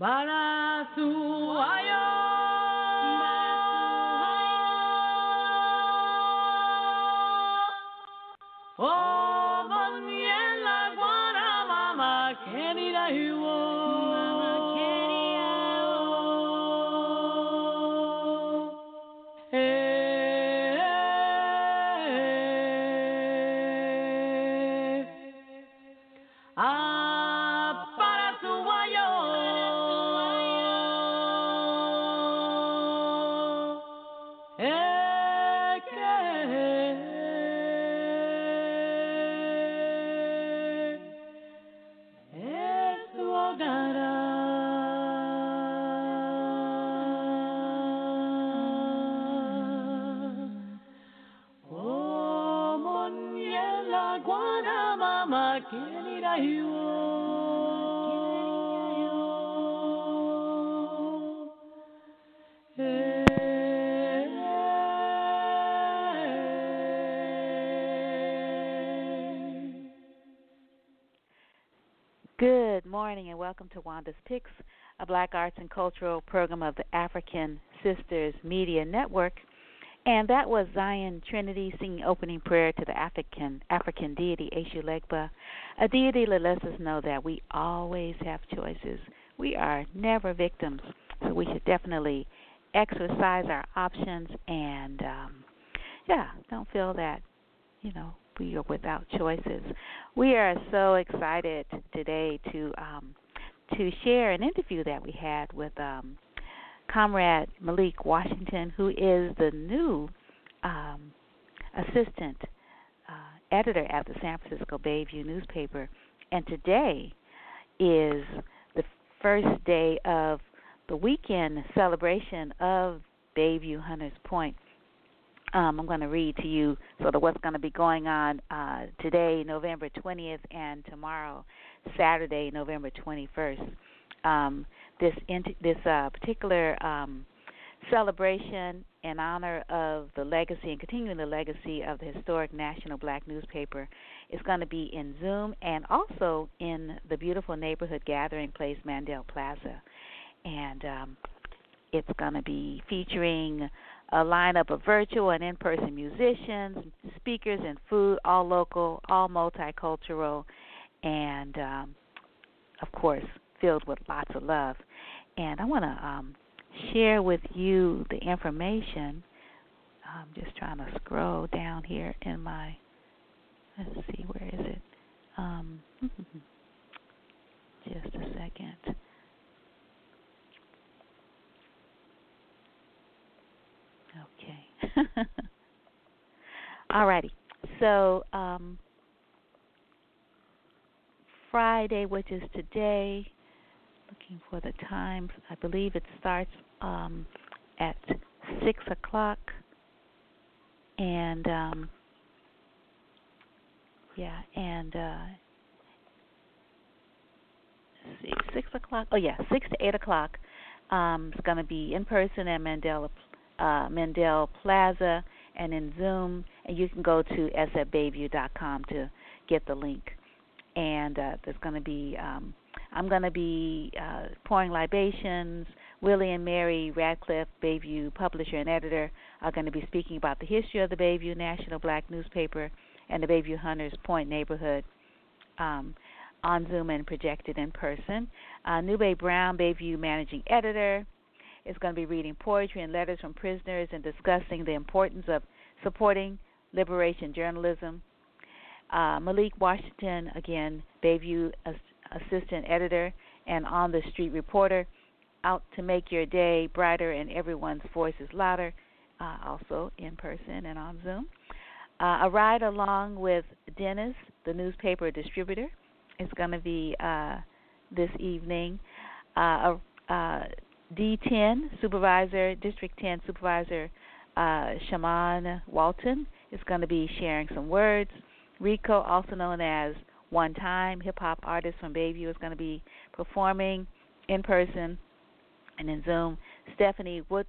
Bara zu aio! To Wanda's Picks, a black arts and cultural program of the African Sisters Media Network. And that was Zion Trinity singing opening prayer to the African African deity Eshu Legba, a deity that lets us know that we always have choices. We are never victims, so we should definitely exercise our options and um yeah, don't feel that, you know, we are without choices. We are so excited today to um, to share an interview that we had with um, Comrade Malik Washington, who is the new um, assistant uh, editor at the San Francisco Bayview newspaper, and today is the first day of the weekend celebration of Bayview Hunters Point. Um, I'm going to read to you sort of what's going to be going on uh, today, November 20th, and tomorrow, Saturday, November 21st. Um, this this uh, particular um, celebration in honor of the legacy and continuing the legacy of the historic National Black newspaper is going to be in Zoom and also in the beautiful neighborhood gathering place, Mendell Plaza, and um, it's going to be featuring a lineup of virtual and in person musicians, speakers, and food, all local, all multicultural, and um, of course, filled with lots of love. And I want to um, share with you the information. I'm just trying to scroll down here in my. Let's see, where is it? Um, just a second. Okay. Alrighty. So um, Friday, which is today, looking for the times. I believe it starts um, at six o'clock, and um, yeah, and uh, see, six o'clock. Oh yeah, six to eight o'clock. Um, it's going to be in person at Mandela uh, Mendell Plaza and in Zoom, and you can go to sfbayview.com to get the link. And uh, there's going to be, um, I'm going to be uh, pouring libations. Willie and Mary Ratcliff, Bayview publisher and editor, are going to be speaking about the history of the Bayview National Black newspaper and the Bayview Hunters Point neighborhood. Um, on Zoom and projected in person. Uh, Nube Brown, Bayview managing editor, is going to be reading poetry and letters from prisoners and discussing the importance of supporting liberation journalism. Uh, Malik Washington, again, Bayview assistant editor and on the street reporter, out to make your day brighter and everyone's voice is louder, uh, also in person and on Zoom. Uh, a ride along with Dennis, the newspaper distributor, is going to be uh, this evening. Uh, uh D10 Supervisor, District 10 Supervisor Shamann Walton is going to be sharing some words. Rico, also known as One Time hip hop artist from Bayview, is going to be performing in person and in Zoom. Stephanie Wood,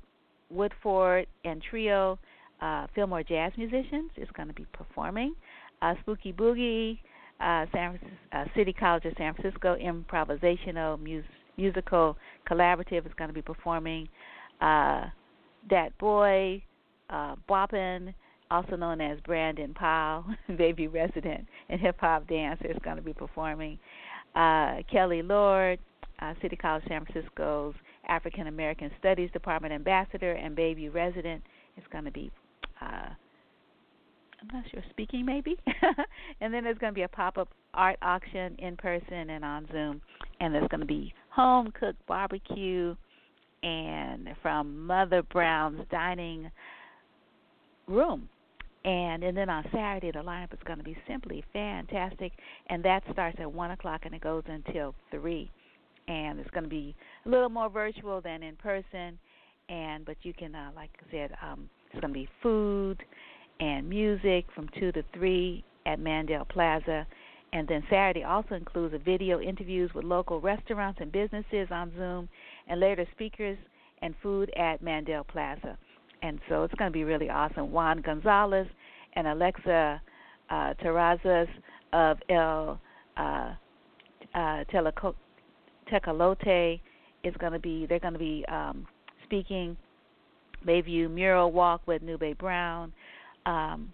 Woodford and Trio, uh, Fillmore jazz musicians, is going to be performing. Uh, Spooky Boogie, uh, San uh, City College of San Francisco improvisational music musical collaborative is going to be performing. Uh, that boy, uh, Boppin, also known as Brandon Powell, baby resident and hip hop dancer, is going to be performing. Uh, Kelly Lord, uh, City College San Francisco's African American Studies Department ambassador and baby resident, is going to be. Uh, I'm not sure, speaking maybe. and then there's going to be a pop up art auction in person and on Zoom. And there's going to be home cooked barbecue and from Mother Brown's dining room. And and then on Saturday the lineup is going to be simply fantastic, and that starts at one o'clock and it goes until three. And it's going to be a little more virtual than in person, and but you can, uh, like I said, um, it's going to be food and music from two to three at Mendell Plaza. And then Saturday also includes a video interviews with local restaurants and businesses on Zoom, and later speakers and food at Mendell Plaza. And so it's going to be really awesome. Juan Gonzalez and Alexa uh, Terrazas of El uh, uh, is going to be. They're going to be um, speaking. Bayview Mural Walk with Nube Brown. Um,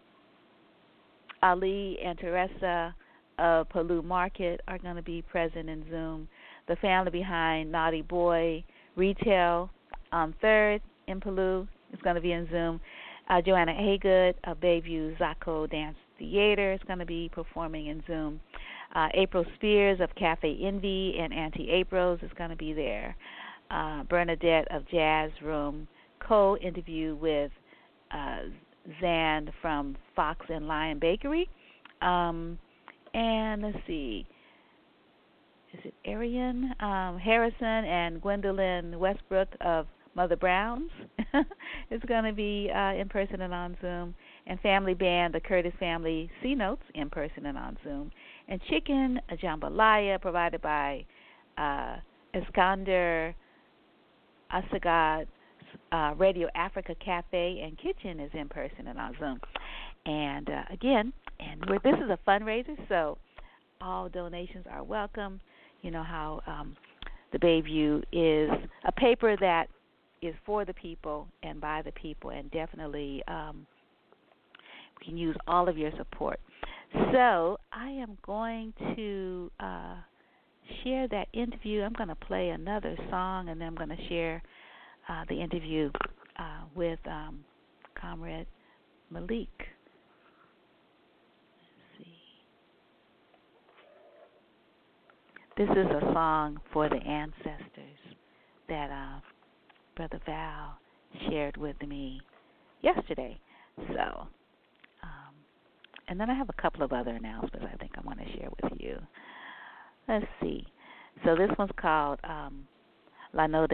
Ali and Teresa of Palou Market are going to be present in Zoom. The family behind Naughty Boy Retail on Third in Palou is going to be in Zoom. Uh, Joanna Haigood of Bayview Zaccho Dance Theater is going to be performing in Zoom. Uh, April Spears of Cafe Envy and Auntie April's is going to be there. Uh, Bernadette of Jazz Room co interview with uh, Zan from Fox and Lion Bakery. Um, and let's see, is it Arian um, Harrison and Gwendolyn Westbrook of Mother Browns is going to be uh, in person and on Zoom, and family band the Curtis Family C Notes in person and on Zoom, and chicken a jambalaya provided by uh, Eskender Aseged uh, Radio Africa Cafe and Kitchen is in person and on Zoom. And uh, again, and this is a fundraiser, so all donations are welcome. You know how um, the Bayview is a paper that is for the people and by the people, and definitely um, we can use all of your support. So I am going to uh, share that interview. I'm going to play another song, and then I'm going to share uh, the interview uh, with um, Comrade Malik. This is a song for the ancestors that uh, Brother Val shared with me yesterday. So, um, and then I have a couple of other announcements I think I want to share with you. Let's see. So this one's called um, La No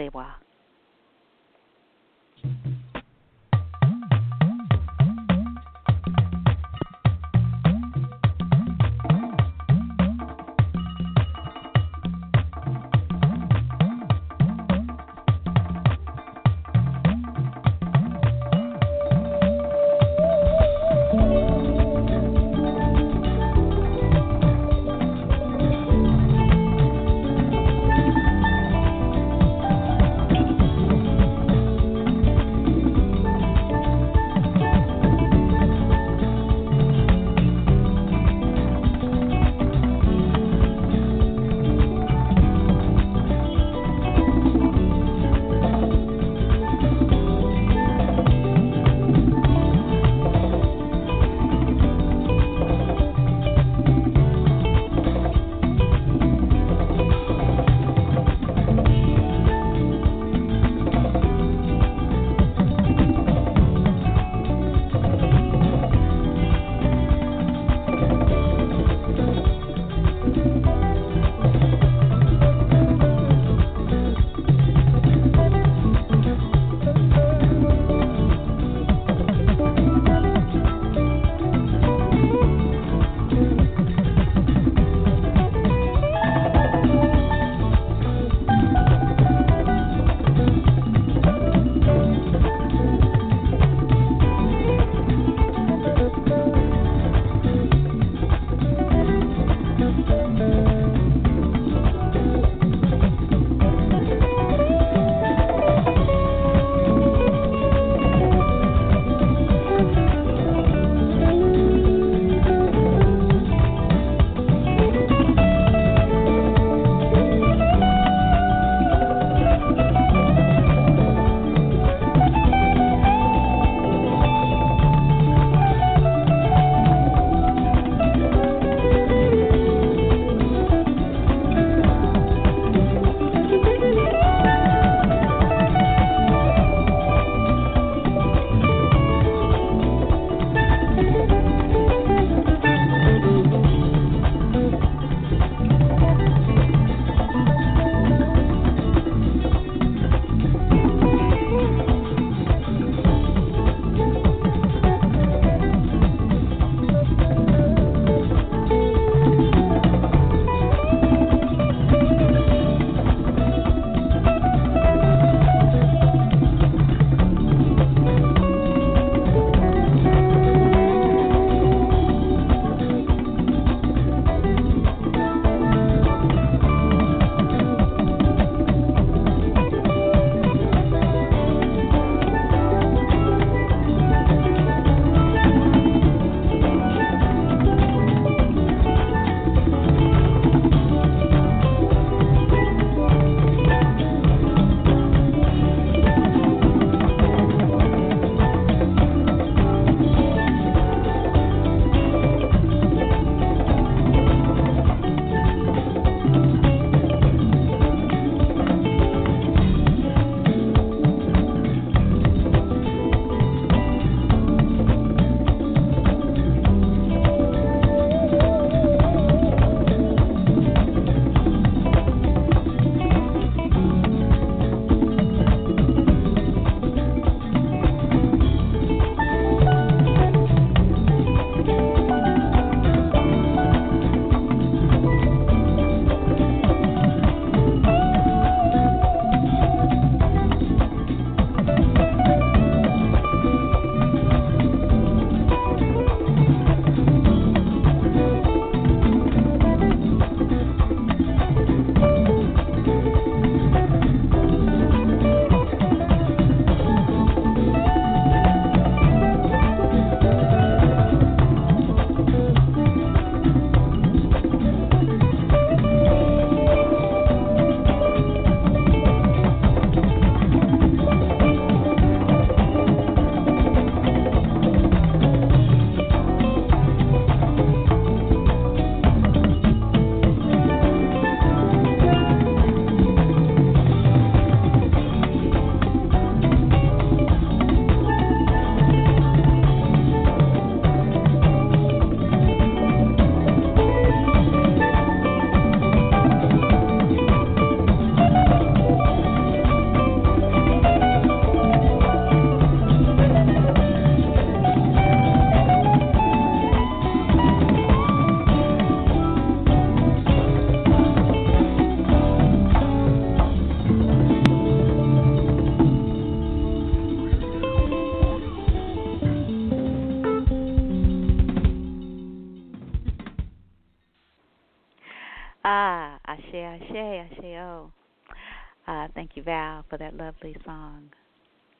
lovely song,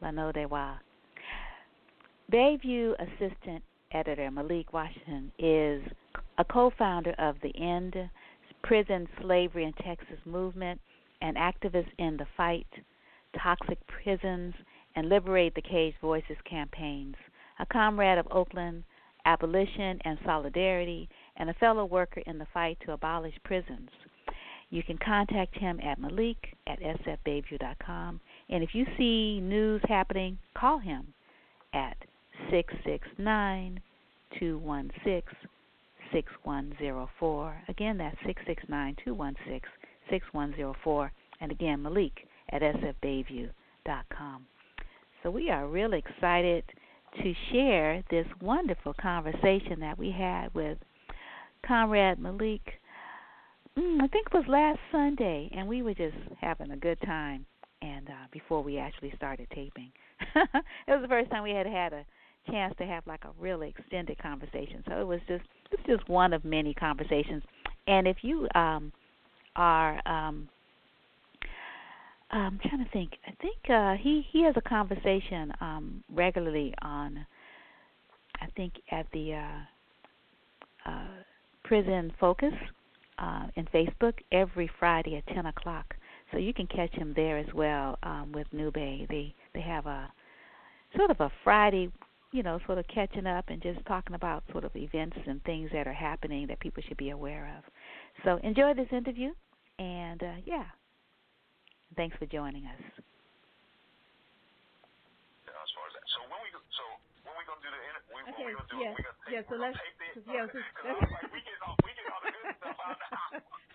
La No De Wa. Bayview Assistant Editor Malik Washington is a co founder of the End Prison Slavery in Texas movement, an activist in the Fight Toxic Prisons and Liberate the Caged Voices campaigns, a comrade of Oakland abolition and solidarity, and a fellow worker in the fight to abolish prisons. You can contact him at Malik at sfbayview.com. And if you see news happening, call him at 669 216 6104. Again, that's 669 216 6104. And again, Malik at sfbayview.com. So we are really excited to share this wonderful conversation that we had with Comrade Malik mm, I think it was last Sunday, and we were just having a good time. And uh, before we actually started taping, it was the first time we had had a chance to have like a really extended conversation. So it was just it's just one of many conversations. And if you um, are um, I'm trying to think. I think uh, he he has a conversation um, regularly on. I think at the uh, uh, Prison Focus uh, in Facebook every Friday at 10 o'clock. So you can catch him there as well um, with Nube. They they have a sort of a Friday, you know, sort of catching up and just talking about sort of events and things that are happening that people should be aware of. So enjoy this interview, and uh, yeah, thanks for joining us. So when we so when we gonna do the we, okay, we gonna do yeah, we gonna yeah. So let's yeah. So, like, we get all we get all the good stuff out now.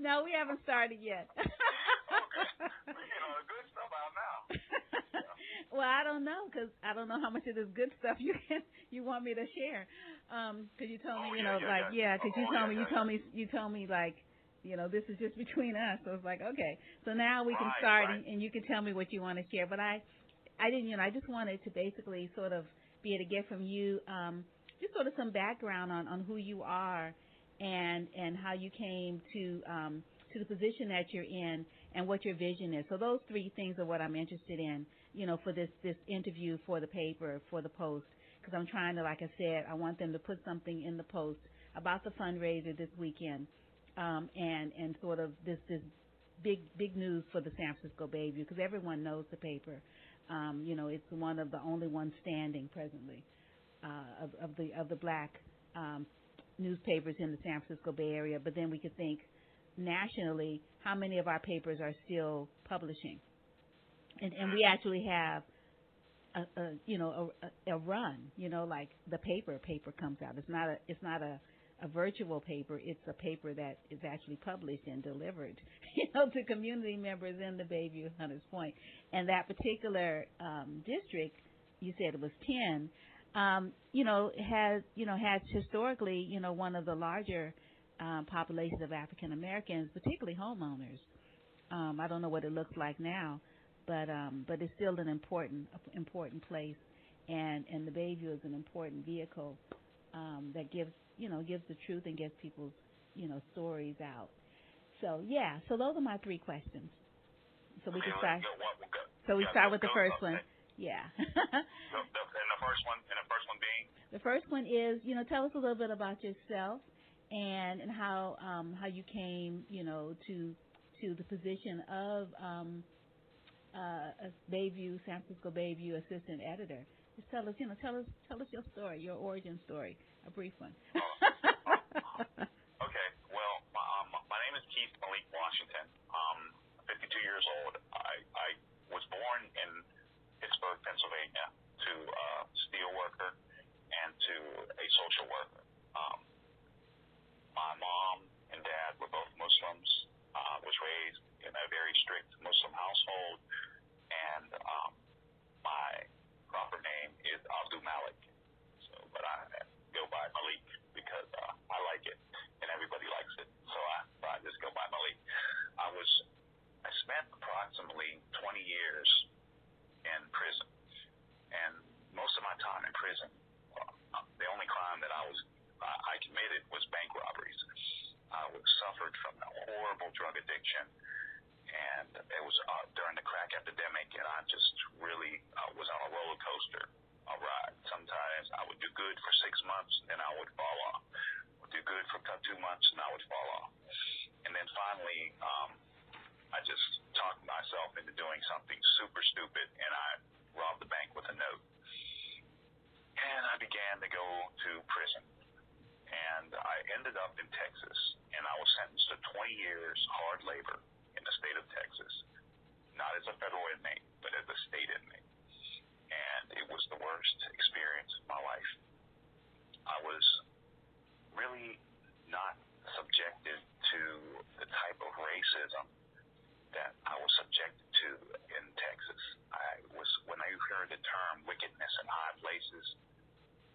no, we haven't started yet. we get all the good stuff out now. well, I don't know because I don't know how much of this good stuff you can you want me to share. Um, because you told oh, me, you yeah, know, yeah, like yeah, because oh, you told yeah, me, you yeah, told me, you told me like you know, this is just between us. So it's like, okay. So now we can right, start right. and, and you can tell me what you want to share. But I I didn't, you know, I just wanted to basically sort of be able to get from you um, just sort of some background on, on who you are and and how you came to um, to the position that you're in and what your vision is. So those three things are what I'm interested in, you know, for this this interview for the paper for the post because I'm trying to, like I said, I want them to put something in the post about the fundraiser this weekend um, and and sort of this this big big news for the San Francisco Bayview because everyone knows the paper. Um, you know, it's one of the only ones standing presently uh, of, of the of the black um, newspapers in the San Francisco Bay Area. But then we could think nationally, how many of our papers are still publishing? And, and we actually have a, a you know a, a run. You know, like the paper paper comes out. It's not a it's not a a virtual paper. It's a paper that is actually published and delivered, you know, to community members in the Bayview Hunters Point. And that particular um, district, you said it was 10, um, you know, has you know has historically, you know, one of the larger um, populations of African Americans, particularly homeowners. Um, I don't know what it looks like now, but um, but it's still an important important place, and and the Bayview is an important vehicle um, that gives you know gives the truth and gets people's you know stories out. So yeah, so those are my three questions. So we can start. So we start with the first one. Yeah. the, the, and the first one, and the first one being. The first one is, you know, tell us a little bit about yourself and and how um, how you came, you know, to to the position of um, uh, Bayview, San Francisco Bayview assistant editor. Just tell us, you know, tell us tell us your story, your origin story, a brief one. okay, well, my, um, my name is Keith Malik Washington. Um, 52 years old. I, I was born in Pittsburgh, Pennsylvania, to a steel worker and to a social worker. Um, my mom and dad were both Muslims. Uh, was raised in a very strict Muslim household, and um, my proper name is Abdul Malik. So, but I go by Malik because uh, I like it and everybody likes it. So I, so I just go by Malik. I was I spent approximately 20 years in prison, and most of my time in prison, the only crime that I was I committed was bank robberies. I was suffered from a horrible drug addiction, and it was uh, during the crack epidemic, and I just really uh, was on a roller coaster a ride. Sometimes I would do good for six months, then I would fall off. Would do good for two months, and I would fall off. And then finally, um, I just talked myself into doing something super stupid, and I robbed the bank with a note. And I began to go to prison. And I ended up in Texas, and I was sentenced to 20 years hard labor in the state of Texas, not as a federal inmate, but as a state inmate. And it was the worst experience of my life. I was really not subjected to the type of racism that I was subjected to in Texas. I was when I heard the term wickedness in high places,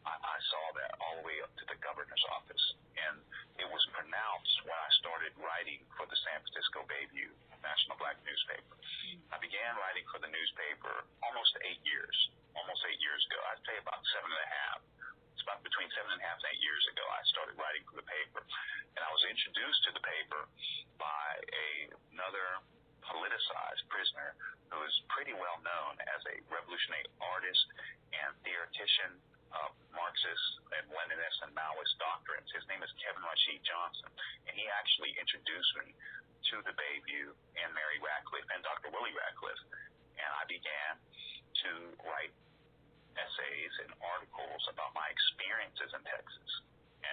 I, I saw that all the way up to the governor's office, and it was pronounced when I started writing for the San Francisco Bayview National Black newspaper. I began writing for the newspaper almost eight years, almost eight years ago. I'd say about seven and a half. It's about between seven and a half and eight years ago. I started writing for the paper, and I was introduced to the paper by a, another politicized prisoner who is pretty well known as a revolutionary artist and theoretician of Marxist and Leninist and Maoist doctrines. His name is Kevin Rashid Johnson, and he actually introduced me to the Bayview and Mary Ratcliff and Dr. Willie Ratcliff. And I began to write essays and articles about my experiences in Texas.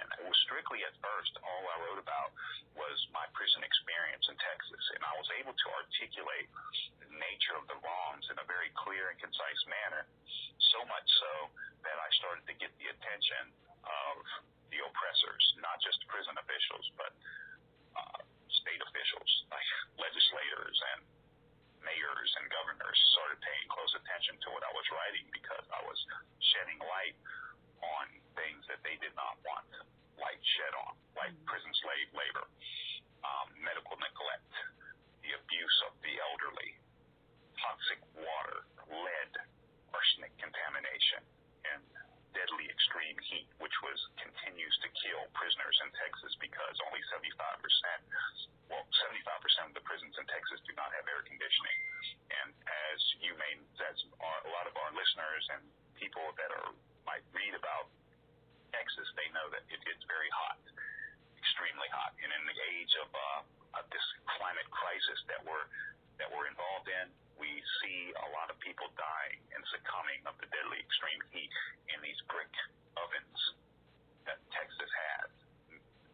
And strictly at first, all I wrote about was my prison experience in Texas. And I was able to articulate the nature of the wrongs in a very clear and concise manner, so much so that I started to get the attention of the oppressors, not just prison officials, but uh, state officials, like legislators and mayors and governors started paying close attention to what I was writing because I was shedding light on things that they did not want light shed on, like prison slave labor, um, medical neglect, the abuse of the elderly, toxic water, lead, arsenic contamination, and deadly extreme heat, which was continues to kill prisoners in Texas because only 75%, well, 75% of the prisons in Texas do not have air conditioning. And as you may, as our, a lot of our listeners and people that are might read about Texas, they know that it, it's very hot, extremely hot. And in the age of, uh, of this climate crisis that we're that we're involved in, we see a lot of people dying and succumbing of the deadly extreme heat in these brick ovens that Texas has.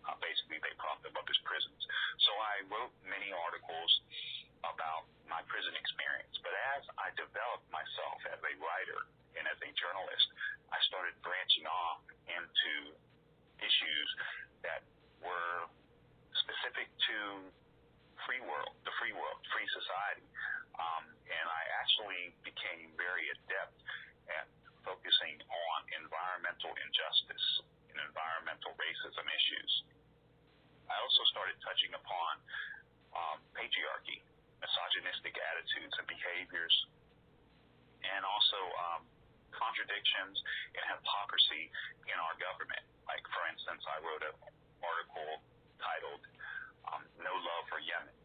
Uh, basically, they prop them up as prisons. So I wrote many articles about my prison experience. But as I developed myself as a writer and as a journalist, I started branching off into issues that were specific to free world, the free world, free society. Um, and I actually became very adept at focusing on environmental injustice and environmental racism issues. I also started touching upon um, patriarchy, misogynistic attitudes and behaviors, and also um, contradictions and hypocrisy in our government. Like, for instance, I wrote an article titled um, No Love for Yemen,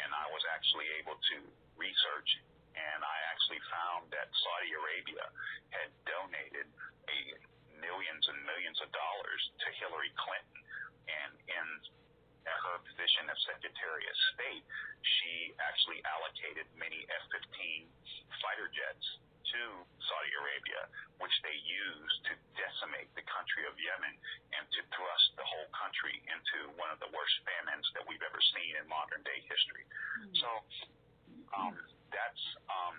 and I was actually able to research, and I actually found that Saudi Arabia had donated a millions and millions of dollars to Hillary Clinton, and in her position as Secretary of State, she actually allocated many F-15 fighter jets to Saudi Arabia, which they used to decimate the country of Yemen and to thrust the whole country into one of the worst famines that we've ever seen in modern day history. Mm-hmm. So um, that's um,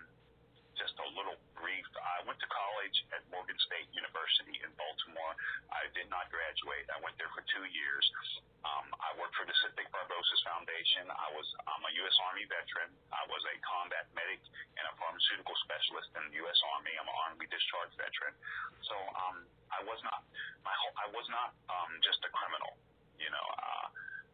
just a little brief. I went to college at Morgan State University in Baltimore. I did not graduate. I went there for two years. Um, I worked for the Cystic Fibrosis Foundation. I was I'm a U.S. Army veteran. I was a combat medic and a pharmaceutical specialist in the U.S. Army. I'm an Army discharge veteran. So um, I was not my whole, I was not um, just a criminal. You know, uh,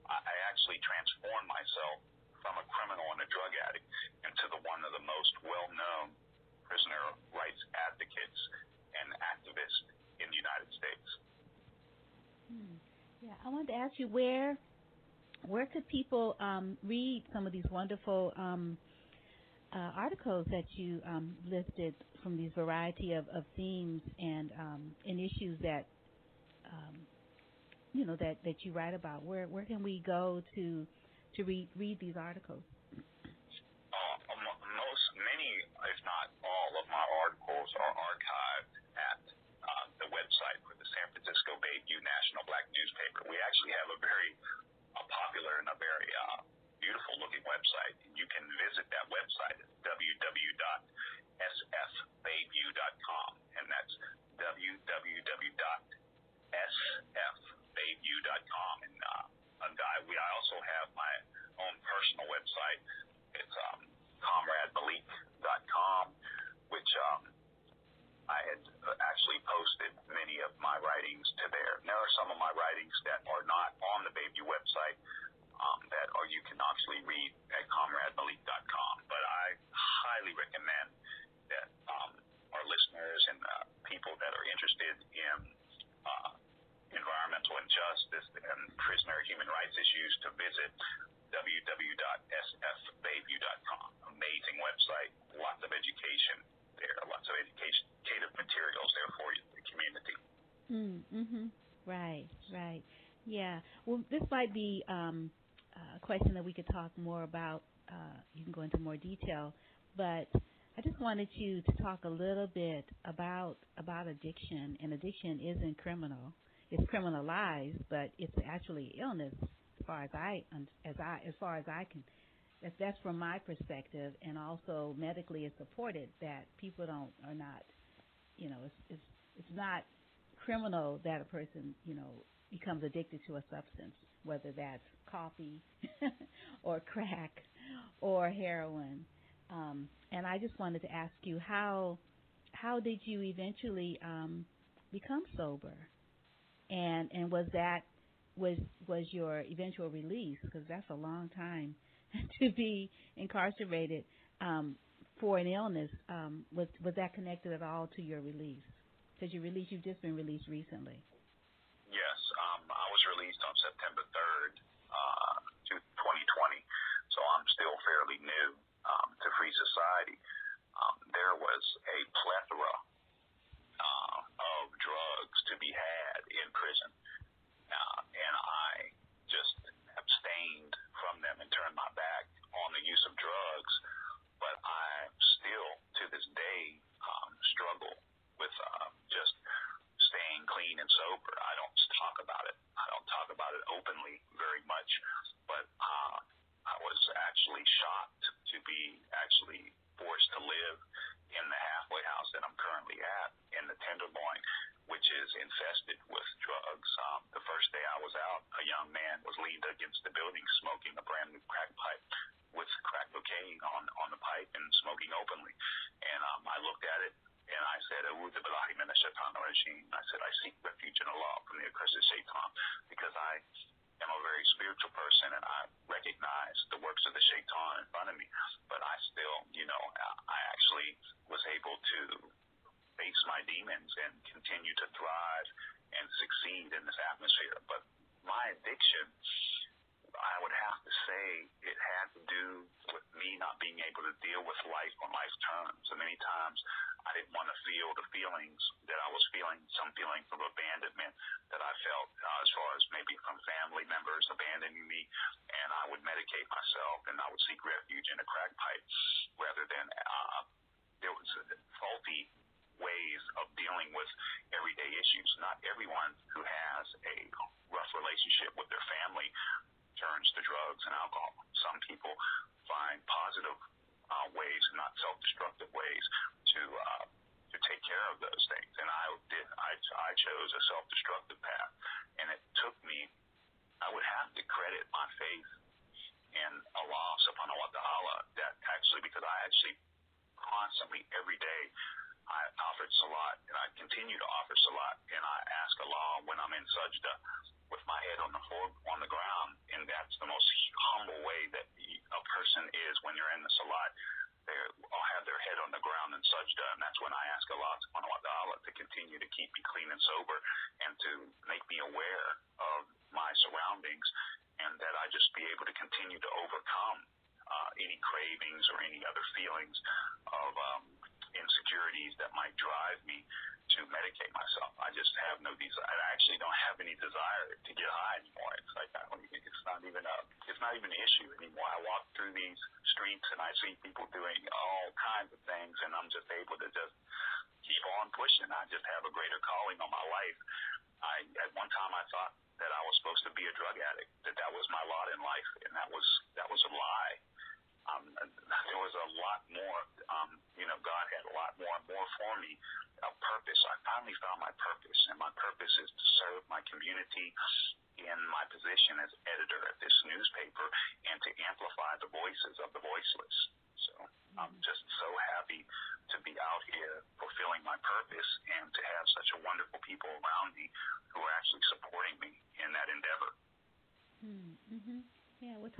I, I actually transformed myself from a criminal and a drug addict into the one of the most well-known prisoner rights advocates and activists in the United States. Hmm. Yeah, I wanted to ask you where where could people um, read some of these wonderful um, uh, articles that you um, listed from these variety of, of themes and um, and issues that um, you know that, that you write about? Where where can we go to to read read these articles? Mm, mhm. Right, right. Yeah. Well, this might be um, a question that we could talk more about. Uh, you can go into more detail, but I just wanted you to talk a little bit about about addiction. And addiction isn't criminal; it's criminalized, but it's actually illness, as far as I as I as far as I can. That's that's from my perspective, and also medically it's supported that people don't are not, you know, it's it's it's not criminal that a person, you know, becomes addicted to a substance, whether that's coffee or crack or heroin. Um, and I just wanted to ask you how how did you eventually um, become sober, and and was that was was your eventual release because that's a long time to be incarcerated um, for an illness. Um, was was that connected at all to your release? Because you released, you've just been released recently.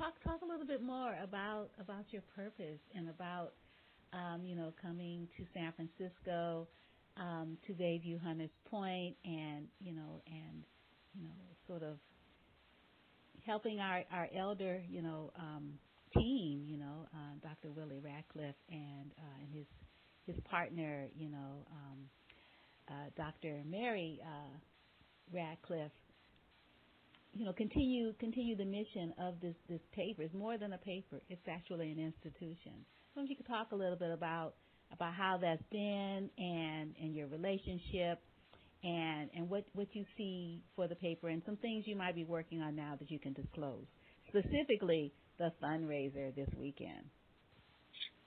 Talk talk a little bit more about about your purpose and about um, you know coming to San Francisco um, to Bayview Hunters Point, and you know, and you know, sort of helping our our elder, you know, um, team, you know, uh, Dr. Willie Ratcliff and uh, and his his partner, you know, um, uh, Dr. Mary uh, Ratcliff. You know, continue continue the mission of this this paper. It's more than a paper; it's actually an institution. So, if you could talk a little bit about about how that's been and and your relationship and and what what you see for the paper and some things you might be working on now that you can disclose. Specifically, the fundraiser this weekend.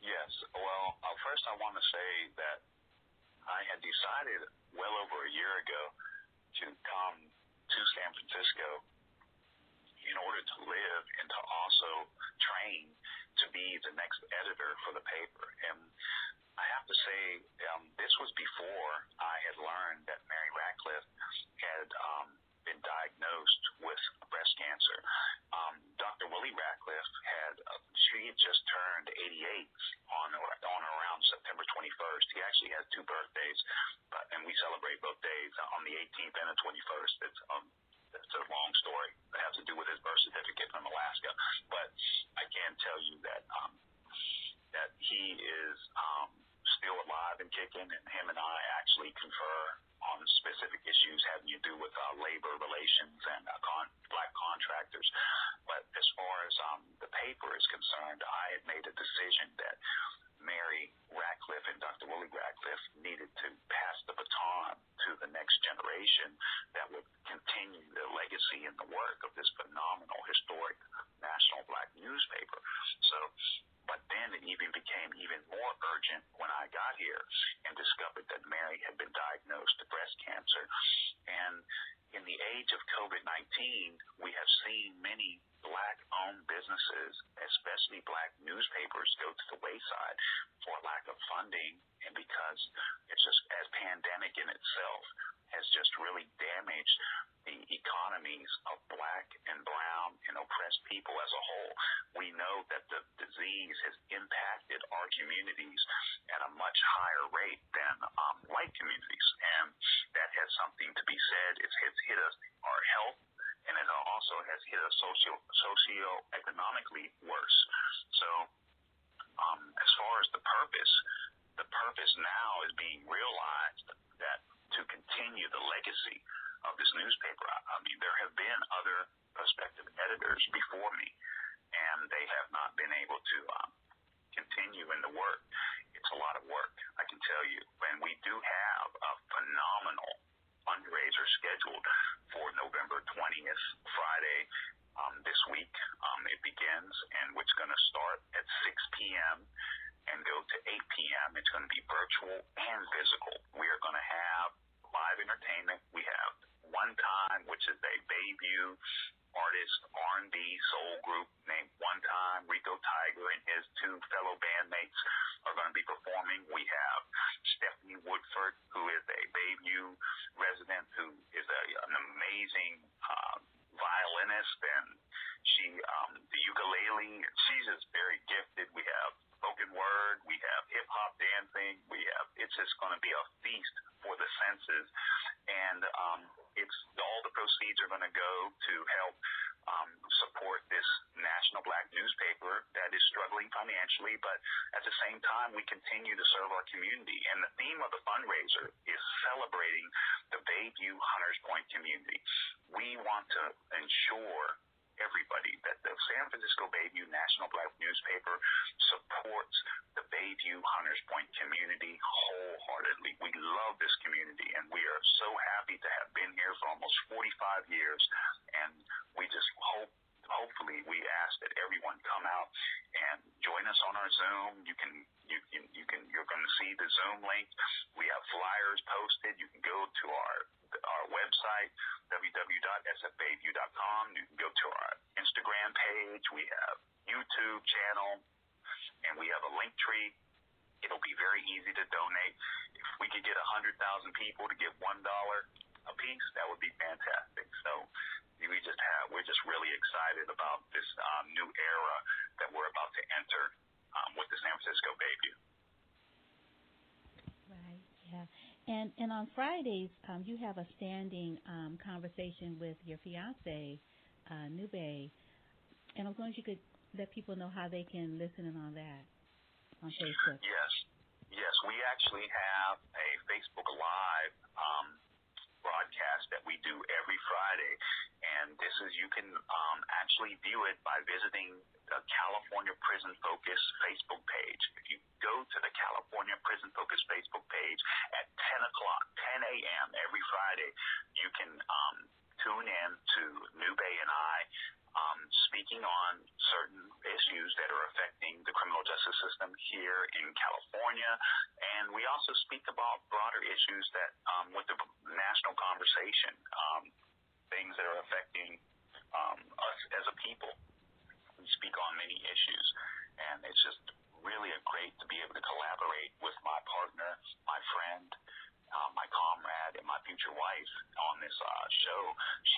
Yes. Well, uh, first I want to say that I had decided well over a year ago to come to San Francisco in order to live and to also train to be the next editor for the paper. And I have to say, um, this was before I had learned that Mary Ratcliff had um, been diagnosed with breast cancer. Um, Dr. Willie Ratcliff had, uh, she had just turned 88 on, or on around September 21st. He actually has two birthdays, but, and we celebrate both days on the 18th and the 21st. It's, um, it's a long story. It has to do with his birth certificate from Alaska. But I can tell you that, um, that he is, um, still alive and kicking, and him and I actually confer on specific issues having to do with uh, labor relations and uh, con- black contractors. But as far as um, the paper is concerned, I had made a decision that Mary Ratcliff and Dr. Willie Ratcliff needed to pass the baton to the next generation that would continue the legacy and the work of this phenomenal historic national black newspaper. So but then it even became even more urgent when I got here and discovered that Mary had been diagnosed with breast cancer. And in the age of COVID 19, we have seen many black owned businesses, especially black newspapers, go to the wayside for lack of funding and because it's just as pandemic in itself has just really damaged the economies of black and brown and oppressed people as a whole. We know that the disease has impacted our communities at a much higher rate than um, white communities, and that has something to be said. It's, it's hit us our health, and it also has hit us socio socio-economically worse. So, um, as far as the purpose, the purpose now is being realized that to continue the legacy of this newspaper. I mean, there have been other prospective editors before me, and they have not been able to um, continue in the work. It's a lot of work, I can tell you. And we do have a phenomenal fundraiser scheduled for November 20th, Friday, um, this week. Um, it begins, and it's going to start at 6 p.m. and go to 8 p.m. It's going to be virtual and physical. We are going to have live entertainment. We have One Time, which is a Bayview artist R&B soul group named One Time. Rico Tiger and his two fellow bandmates are going to be performing. We have Stephanie Woodford, who is a Bayview resident, who is a, an amazing uh, violinist, and she um, the ukulele. She's just very gifted. We have spoken word. We have hip hop dancing. We have. It's just going to be a feast for the senses, and um, it's all the proceeds are going to go to help um, support this national black newspaper that is struggling financially, but at the same time, we continue to serve our community. And the theme of the fundraiser is celebrating the Bayview Hunters Point community. We want to ensure everybody that the San Francisco Bayview National Black newspaper supports the Bayview Hunters Point community wholeheartedly. We love this community and we are so happy to have been here for almost 45 years and we just hope hopefully we ask that everyone come out and join us on our Zoom. You can you can you can you're going to see the Zoom link. We have flyers posted. You can go to our our website www.sfbayview.com. You can go to our Instagram page. We have YouTube channel, and we have a link tree. It'll be very easy to donate. If we could get a hundred thousand people to give one dollar a piece, that would be fantastic. So we just have we're just really excited about this um, new era that we're about to enter um, with the San Francisco Bayview. Right. Yeah. And and on Fridays, um, you have a standing um, conversation with your fiance, uh, Nube, and was wondering if you could let people know how they can listen in on that on Facebook. Yes, yes, we actually have a Facebook Live um, broadcast that we do every Friday, and this is you can um, actually view it by visiting the California Prison Focus Facebook page. If you go to the California Prison Focus Facebook page at 10 o'clock, 10 a.m. every Friday, you can um, tune in to Nube and I um, speaking on certain issues that are affecting the criminal justice system here in California. And we also speak about broader issues that um, with the national conversation, um, things that are affecting um, us as a people. We speak on many issues, and it's just really a great to be able to collaborate with my partner, my friend, uh, my comrade, and my future wife on this uh, show.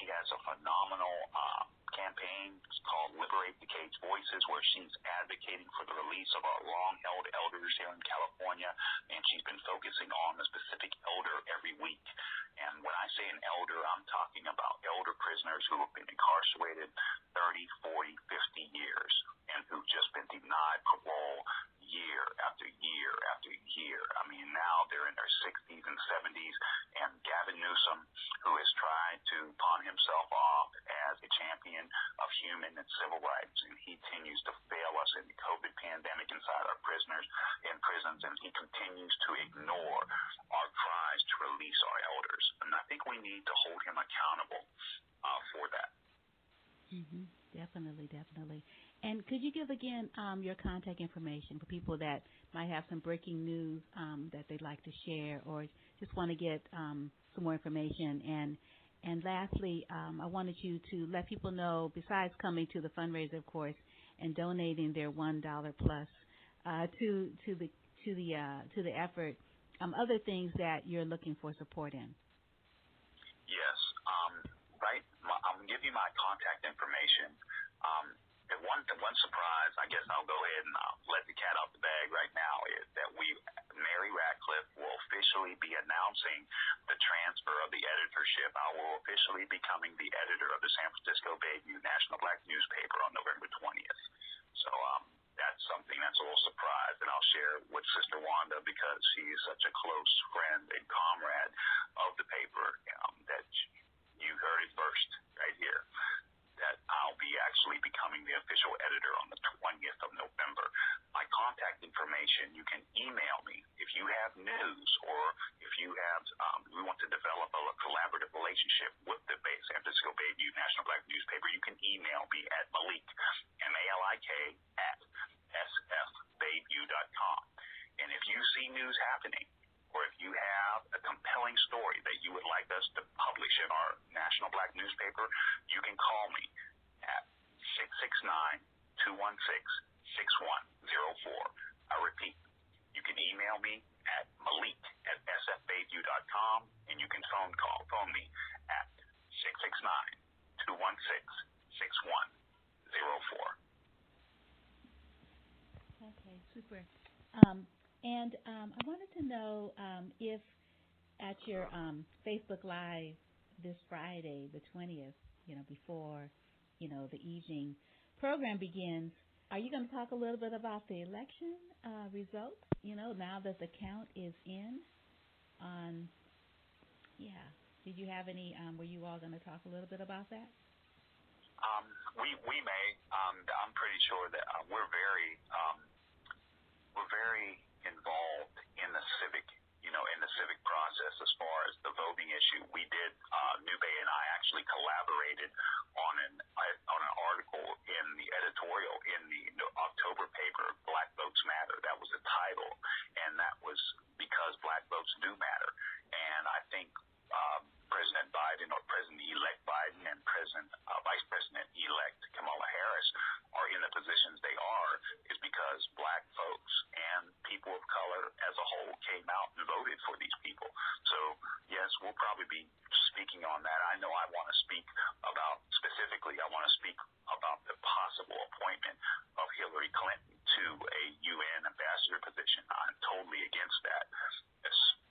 She has a phenomenal uh, campaign called Liberate the Caged Voices, where she's advocating for the release of our long-held elders here in California, and she's been focusing on the specific elder every week. And when I say an elder, I'm talking about elder prisoners who have been incarcerated 30, 40, 50 years and who've just been denied parole year after year after year. I mean, now they're in their 60s and 70s, and Gavin Newsom, who has tried to pawn himself off as a champion of human and civil rights, and he continues to fail us in the COVID pandemic inside our prisoners in prisons, and he continues to ignore our cries to release our elders. And I think we need to hold him accountable uh, for that. Mm-hmm. Definitely, definitely. And could you give again um, your contact information for people that might have some breaking news um, that they'd like to share, or just want to get um, some more information? And and lastly, um, I wanted you to let people know, besides coming to the fundraiser, of course, and donating their one dollar plus uh, to to the to the uh, to the effort, um, other things that you're looking for support in. Yes, um, right. I'm gonna give you my contact information. Um, one one surprise, I guess I'll go ahead and uh, let the cat out the bag right now is that we Mary Ratcliff will officially be announcing the transfer of the editorship. I will officially be becoming the editor of the San Francisco Bayview National Black newspaper on November 20th. So um, that's something that's a little surprise that I'll share with Sister Wanda because she's such a close friend and comrade of the paper um, that you heard it first right here that I'll be actually becoming the official editor on the 20th of November. My contact information, you can email me if you have news or if you have, um, we want to develop a collaborative relationship with the Bay, San Francisco Bayview National Black newspaper. You can email me at Malik, M-A-L-I-K, at sfbayview.com. And if you see news happening, or if you have a compelling story that you would like us to publish in our national black newspaper, you can call me at 669 216 6104. I repeat, you can email me at malik at sfbayview.com and you can phone call phone me at 669 216 6104. Okay, super. Um, and um, I wanted to know um, if at your um, Facebook Live this Friday, the 20th, you know, before you know the evening program begins, are you going to talk a little bit about the election uh, results? You know, now that the count is in, on yeah. Did you have any? Um, were you all going to talk a little bit about that? Um, we we may. Um, I'm pretty sure that uh, we're very um, we're very involved in the civic you know, in the civic process as far as the voting issue. We did, uh, Nube and I actually collaborated on an uh, on an article in the editorial in the October paper, Black Votes Matter. That was the title, and that was because black votes do matter. And I think um, Biden or President-elect Biden and President uh, Vice President-elect Kamala Harris are in the positions they are is because black folks and people of color as a whole came out and voted for these people. So yes, we'll probably be speaking on that. I know I want to speak about specifically. I want to speak about the possible appointment of Hillary Clinton to a UN ambassador position. I'm totally against that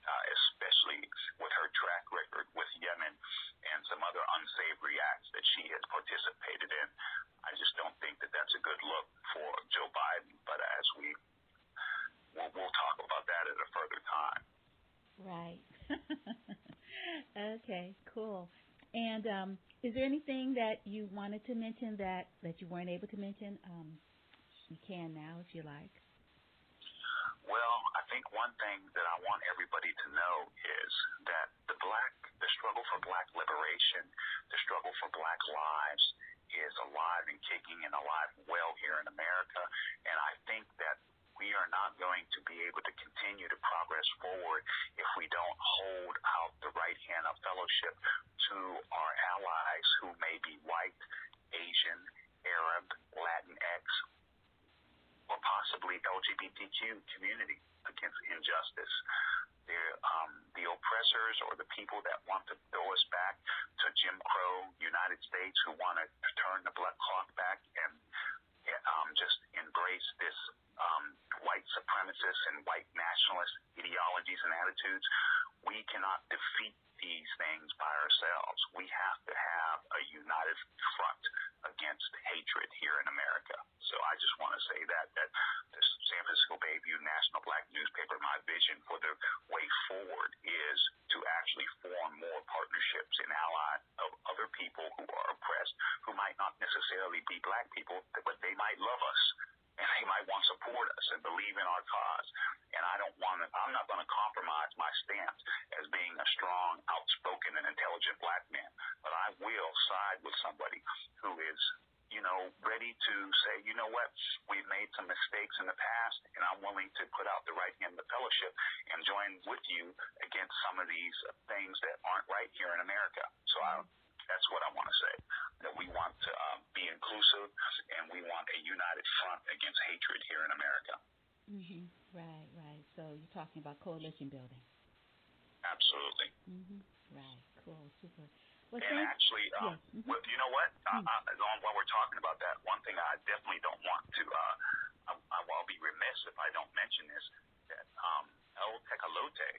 uh, especially with her track record with Yemen and some other unsavory acts that she has participated in. I just don't think that that's a good look for Joe Biden. But as we, we'll, we'll talk about that at a further time. Right. okay. Cool. And um, is there anything that you wanted to mention that that you weren't able to mention? Um, you can now if you like. One thing that I want everybody to know is that the black, the struggle for black liberation, the struggle for black lives is alive and kicking and alive well here in America. And I think that we are not going to be able to continue to progress forward if we don't hold out the right hand of fellowship to our allies who may be white, Asian, Arab, Latinx, or possibly LGBTQ community against injustice. Um, the oppressors or the people that want to throw us back to Jim Crow United States who want to turn the blood clock back and um, just embrace this um, white supremacist and white nationalist ideologies and attitudes, we cannot defeat these things by ourselves. We have to have a united front against hatred here in America. So I just want to say that that the San Francisco Bayview National Black Newspaper, my vision for the way forward is to actually form more partnerships and ally of other people who are oppressed, who might not necessarily be black people, but they might love us and they might want to support us and believe in our cause. And I don't want to, I'm not going to compromise my stance as being a strong, outspoken, and intelligent black man. But I will side with somebody who is, you know, ready to say, you know what, we've made some mistakes in the past, and I'm willing to put out the right hand of fellowship and join with you against some of these things that aren't right here in America. So I that's what I want to say. That we want to um, be inclusive and we want a united front against hatred here in America. Mhm. Right, right. So you're talking about coalition building. Absolutely. Mhm. Right. Cool. Super. Well, and actually, um, yes. mm-hmm. well, you know what? Mm-hmm. Uh, uh, while we're talking about that, one thing I definitely don't want to, uh, I, I'll be remiss if I don't mention this, that um, El Tecolote,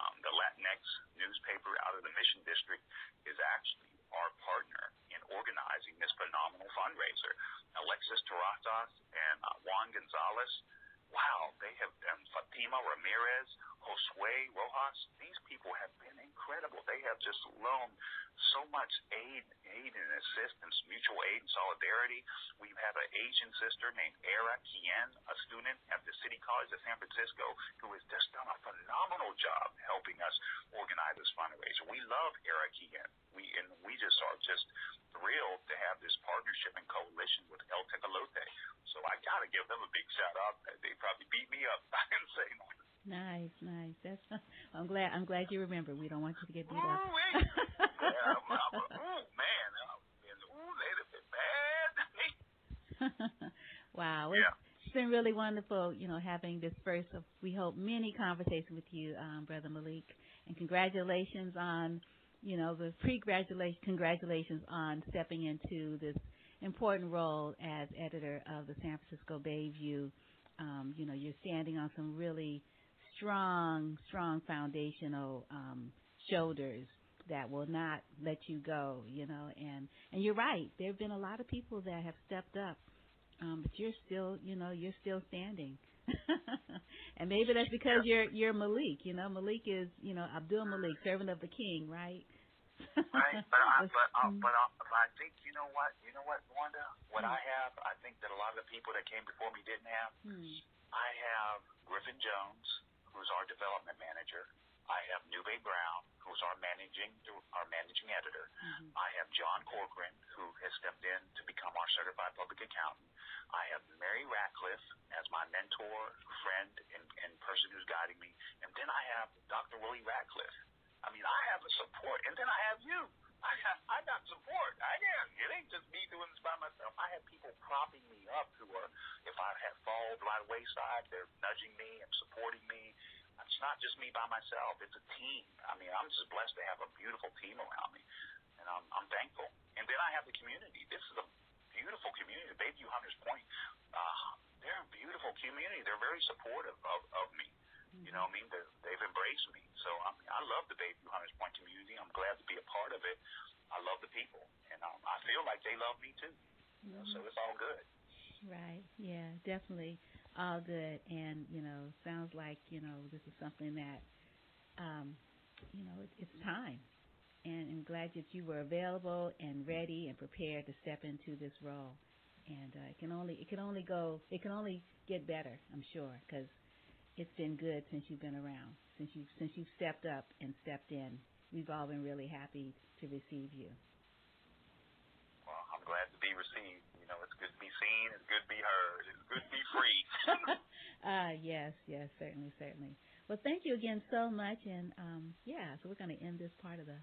um, the Latinx newspaper out of the Mission District, is actually our partner in organizing this phenomenal fundraiser. Alexis Terrazas and uh, Juan Gonzalez, wow, they have, and Fatima Ramirez, Josue Rojas, these people have been incredible. They have just loaned so much aid, aid and assistance, mutual aid and solidarity. We have an Asian sister named Era Kien, a student at the City College of San Francisco, who has just done a phenomenal job helping us organize this fundraiser. We love Era Kien. We and we just are just thrilled to have this partnership and coalition with El Tecolote. So I got to give them a big shout out. They probably beat me up. I didn't say no. Nice, nice. That's. I'm glad. I'm glad you remember. We don't want you to get beat ooh, up. yeah, I'm, ooh, man. Ooh, they'd bad. wow. Yeah. It's been really wonderful, you know, having this first of we hope many conversations with you, um, Brother Malik, and congratulations on, you know, the pre-congratulations congratulations on stepping into this important role as editor of the San Francisco Bayview. Um, you know, you're standing on some really strong, strong foundational um, shoulders that will not let you go, you know. And and you're right. There have been a lot of people that have stepped up, um, but you're still, you know, you're still standing. and maybe that's because you're you're Malik. You know, Malik is, you know, Abdul Malik, servant of the king, right? Right, but I, but uh, but, uh, but I think you know what you know what Wanda, what mm. I have, I think that a lot of the people that came before me didn't have. Mm. I have Griffin Jones, who's our development manager. I have Nube Brown, who's our managing our managing editor. Mm-hmm. I have John Corcoran, who has stepped in to become our certified public accountant. I have Mary Ratcliff as my mentor, friend, and, and person who's guiding me. And then I have Dr. Willie Ratcliff. I mean, I have the support, and then I have you. I got, I got support. I am. It ain't just me doing this by myself. I have people propping me up who are, if I have fallen by the wayside, they're nudging me and supporting me. It's not just me by myself. It's a team. I mean, I'm just blessed to have a beautiful team around me, and I'm, I'm thankful. And then I have the community. This is a beautiful community. Bayview Hunters Point, uh, they're a beautiful community. They're very supportive of, of me. You know what I mean? They're, they've embraced me. So I I love the Bayview Hunters Point community. I'm glad to be a part of it. I love the people, and um, I feel like they love me too. Mm-hmm. You know, so it's all good. Right. Yeah. Definitely all good. And you know, sounds like you know this is something that, um, you know, it, it's time. And I'm glad that you were available and ready and prepared to step into this role. And uh, it can only it can only go it can only get better. I'm sure because it's been good since you've been around since you since you've stepped up and stepped in. We've all been really happy to receive you. Well, I'm glad to be received. You know, it's good to be seen, it's good to be heard, it's good to be free. Ah, uh, yes, yes, certainly, certainly. Well, thank you again so much, and um, yeah, so we're going to end this part of the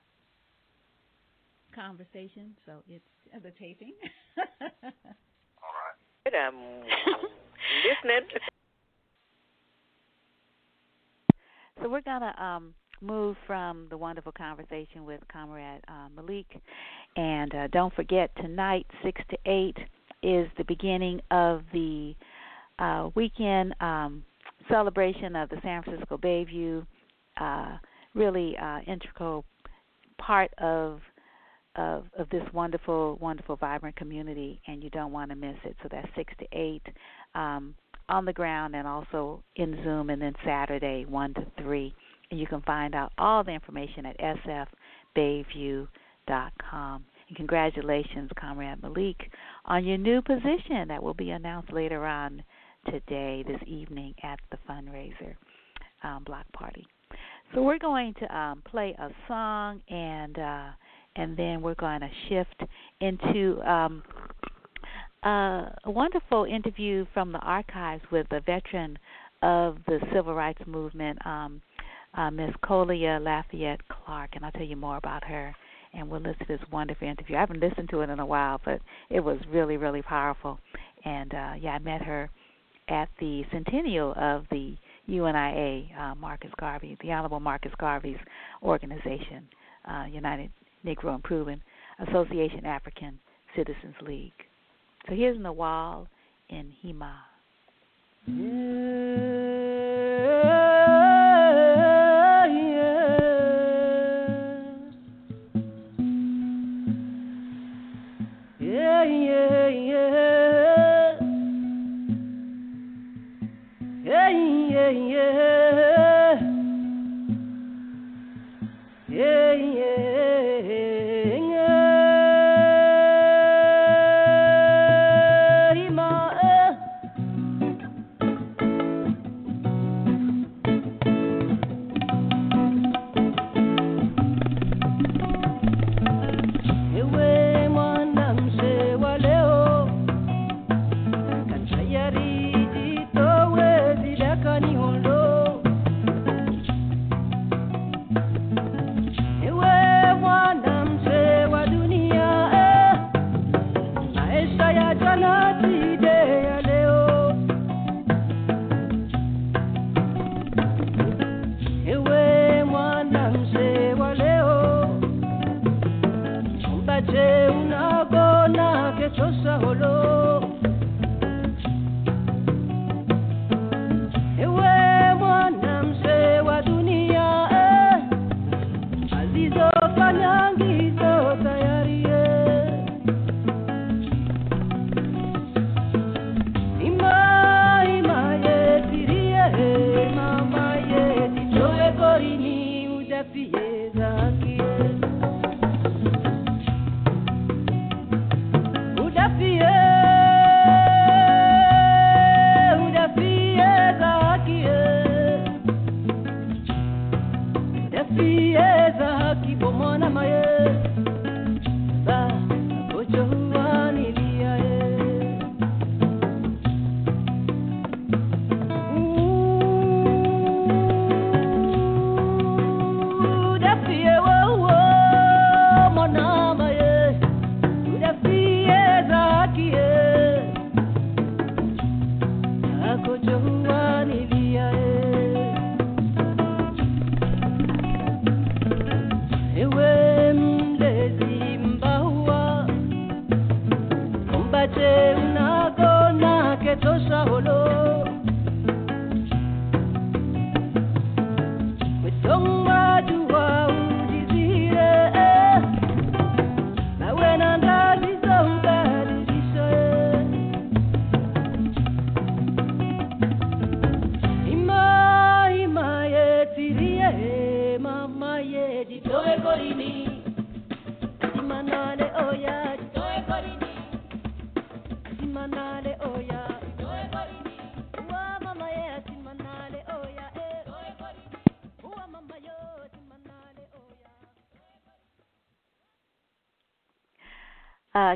conversation. So it's uh, the taping. All right. Good. Um, listening. So we're going to um, move from the wonderful conversation with Comrade uh, Malik. And uh, don't forget, tonight, 6 to 8, is the beginning of the uh, weekend um, celebration of the San Francisco Bayview. Uh, really uh, integral part of of of this wonderful, wonderful, vibrant community, and you don't want to miss it. So that's six to eight um, on the ground, and also in Zoom, and then Saturday one to three. And you can find out all the information at sfbayview.com. And congratulations, Comrade Malik, on your new position that will be announced later on today, this evening at the fundraiser um, block party. So we're going to um, play a song and. Uh, and then we're going to shift into um, uh, a wonderful interview from the archives with a veteran of the civil rights movement, um, uh, Miss Colia Lafayette Clark, and I'll tell you more about her. And we'll listen to this wonderful interview. I haven't listened to it in a while, but it was really, really powerful. And uh, yeah, I met her at the centennial of the UNIA, uh, Marcus Garvey, the Honorable Marcus Garvey's organization, uh, United Negro Improvement Association African Citizens League. So here's Nawal in Hima. Yeah,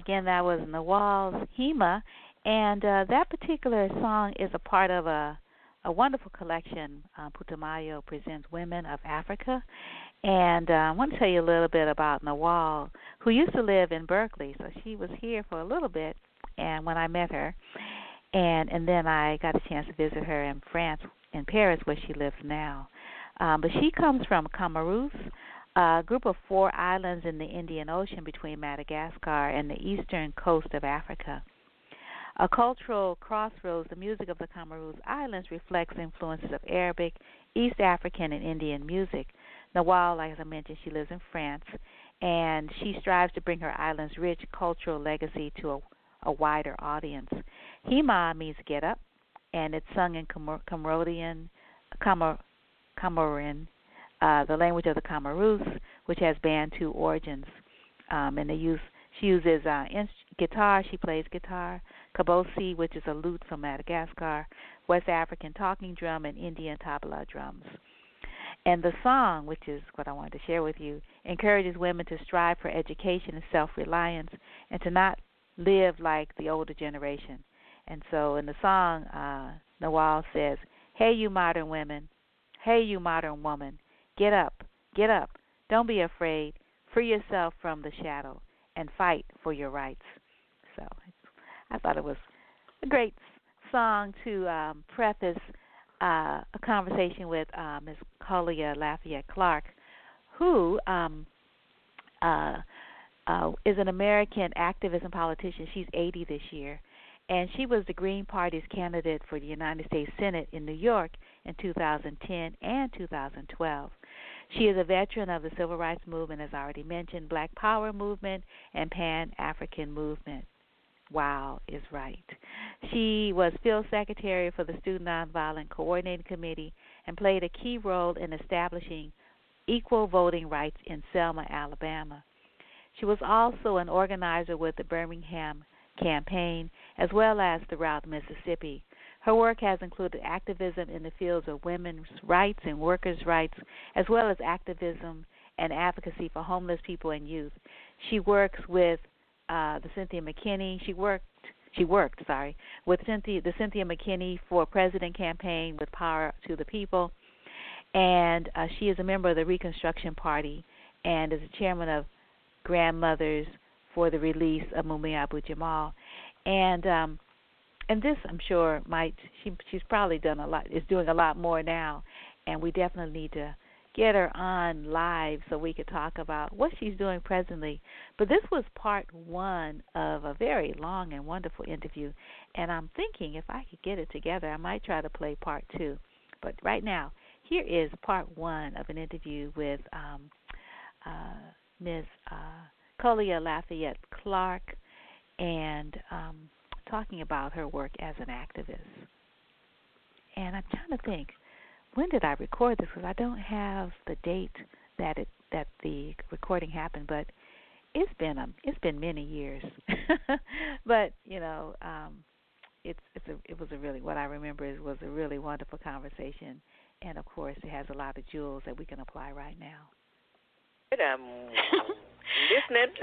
again, that was Nawal's Hema, and uh, that particular song is a part of a a wonderful collection. Uh, Putumayo presents Women of Africa, and uh, I want to tell you a little bit about Nawal, who used to live in Berkeley. So she was here for a little bit, and when I met her, and and then I got a chance to visit her in France, in Paris, where she lives now. Um, but she comes from Comoros, a group of four islands in the Indian Ocean between Madagascar and the eastern coast of Africa. A cultural crossroads, the music of the Comoros Islands reflects influences of Arabic, East African, and Indian music. Nawal, as I mentioned, she lives in France, and she strives to bring her island's rich cultural legacy to a, a wider audience. Hema means get up, and it's sung in Comorian, Comor, Comorin, uh, the language of the Comoros, which has Bantu origins. Um, and they use she uses uh, in- guitar. She plays guitar, kabosi, which is a lute from Madagascar, West African talking drum, and Indian tabla drums. And the song, which is what I wanted to share with you, encourages women to strive for education and self reliance and to not live like the older generation. And so in the song, uh, Nawal says, Hey, you modern women, hey, you modern woman, Get up, get up. Don't be afraid. Free yourself from the shadow and fight for your rights. So I thought it was a great song to um, preface uh, a conversation with uh, Ms. Colia Lafayette Clark, who um, uh, uh, is an American activist and politician. She's 80 this year, and she was the Green Party's candidate for the United States Senate in New York in 2010 and 2012. She is a veteran of the civil rights movement, as already mentioned, Black Power movement, and Pan African movement. Wow is right. She was field secretary for the Student Nonviolent Coordinating Committee and played a key role in establishing equal voting rights in Selma, Alabama. She was also an organizer with the Birmingham campaign as well as throughout Mississippi. Her work has included activism in the fields of women's rights and workers' rights, as well as activism and advocacy for homeless people and youth. She works with uh, the Cynthia McKinney. She worked. She worked, sorry, with Cynthia, the Cynthia McKinney for President campaign with Power to the People, and uh, she is a member of the Reconstruction Party and is the chairman of Grandmothers for the Release of Mumia Abu Jamal. And um, and this I'm sure might she she's probably done a lot is doing a lot more now and we definitely need to get her on live so we could talk about what she's doing presently. But this was part one of a very long and wonderful interview and I'm thinking if I could get it together I might try to play part two. But right now, here is part one of an interview with um uh Ms. Uh Colia Lafayette Clark and um talking about her work as an activist. And I'm trying to think, when did I record this? Because I don't have the date that it that the recording happened, but it's been um it's been many years. but you know, um, it's it's a it was a really what I remember is was a really wonderful conversation, and of course it has a lot of jewels that we can apply right now. I'm listening.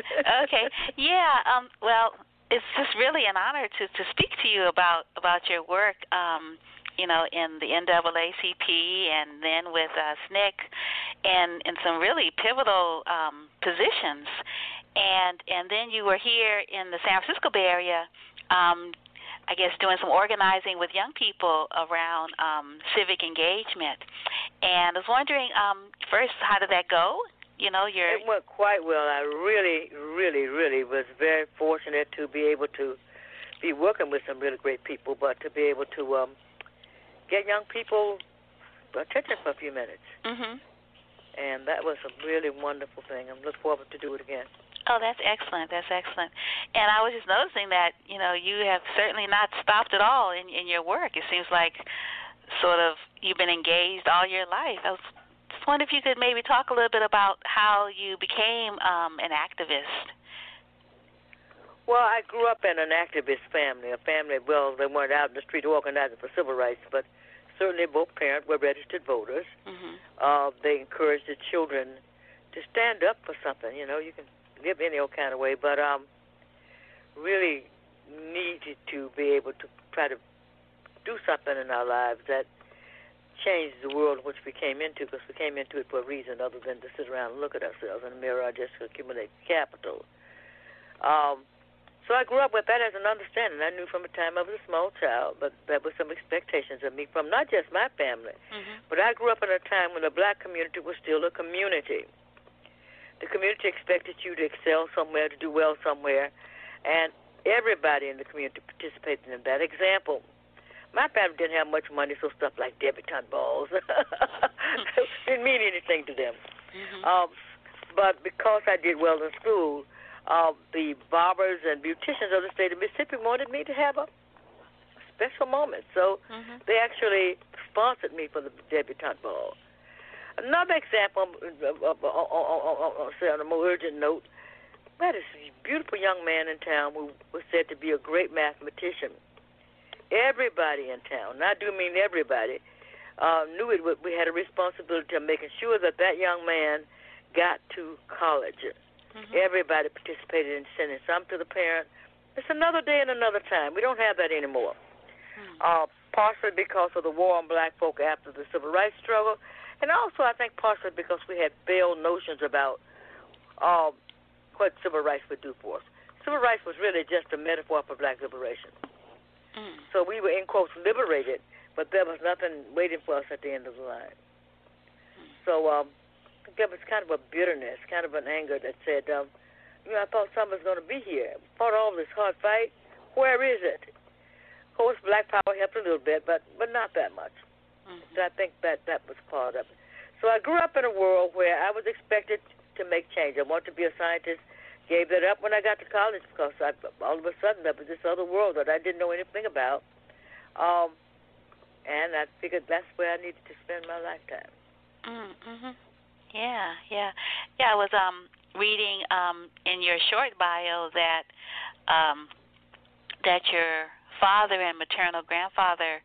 okay. Yeah. Um. Well, it's just really an honor to to speak to you about about your work. Um. You know, in the NAACP and then with uh, SNCC, and in some really pivotal um, positions. And and then you were here in the San Francisco Bay Area. Um, I guess doing some organizing with young people around um, civic engagement. And I was wondering, um, first, how did that go? You know, your It went quite well. I really, really, really was very fortunate to be able to be working with some really great people, but to be able to um, get young people attention for a few minutes. Mhm. And that was a really wonderful thing. I'm looking forward to do it again. Oh, that's excellent. That's excellent. And I was just noticing that you know you have certainly not stopped at all in in your work. It seems like sort of you've been engaged all your life. I was just wondering if you could maybe talk a little bit about how you became um, an activist. Well, I grew up in an activist family, a family, well, they weren't out in the street organizing for civil rights, but certainly both parents were registered voters. Mhm. Uh, they encouraged the children to stand up for something. You know, you can live any old kind of way, but um, really needed to be able to try to do something in our lives that changed the world in which we came into, because we came into it for a reason other than to sit around and look at ourselves in the mirror or just accumulate capital. Um, so I grew up with that as an understanding. I knew from the time I was a small child, but there were some expectations of me from not just my family, Mhm. but I grew up in a time when the black community was still a community. The community expected you to excel somewhere, to do well somewhere, and everybody in the community participated in that. Example, my family didn't have much money, so stuff like debutante balls didn't mean anything to them. Mhm. Um, but because I did well in school, uh, the barbers and beauticians of the state of Mississippi wanted me to have a special moment. So Mhm. they actually sponsored me for the debutante ball. Another example, uh, uh, uh, uh, uh, say on a more urgent note, we had this beautiful young man in town who was said to be a great mathematician. Everybody in town, and I do mean everybody, uh, knew it. We had a responsibility of making sure that that young man got to college. Mhm. Everybody participated in sending some to the parent. It's another day and another time. We don't have that anymore. Mhm. Uh, partially because of the war on black folk after the civil rights struggle, and also I think partially because we had failed notions about uh, what civil rights would do for us. Civil rights was really just a metaphor for black liberation. Mhm. So we were in quotes liberated, but there was nothing waiting for us at the end of the line. So um, there was kind of a bitterness, kind of an anger that said, um, you know, I thought something was going to be here. Fought all this hard fight. Where is it? Of course, Black Power helped a little bit, but but not that much. Mhm. So I think that that was part of it. So I grew up in a world where I was expected to make change. I wanted to be a scientist. Gave that up when I got to college because I, all of a sudden there was this other world that I didn't know anything about. Um, and I figured that's where I needed to spend my lifetime. Mm, Mhm. Yeah, yeah, yeah. I was um reading um in your short bio that um that your father and maternal grandfather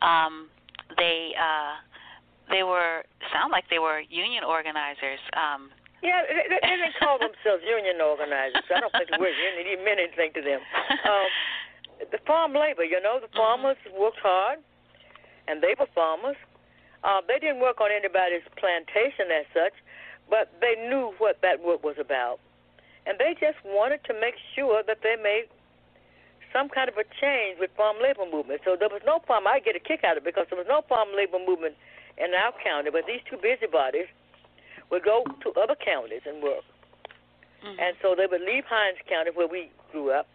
um they uh they were sound like they were union organizers. Um Yeah, they, they, didn't call themselves union organizers. I don't think word union even meant anything to them. Um, the farm labor, you know, the farmers worked hard, and they were farmers. Uh, they didn't work on anybody's plantation as such, but they knew what that work was about. And they just wanted to make sure that they made some kind of a change with farm labor movement. So there was no farm. I get a kick out of it because there was no farm labor movement in our county, but these two busybodies would go to other counties and work. mhm. And so they would leave Hinds County, where we grew up,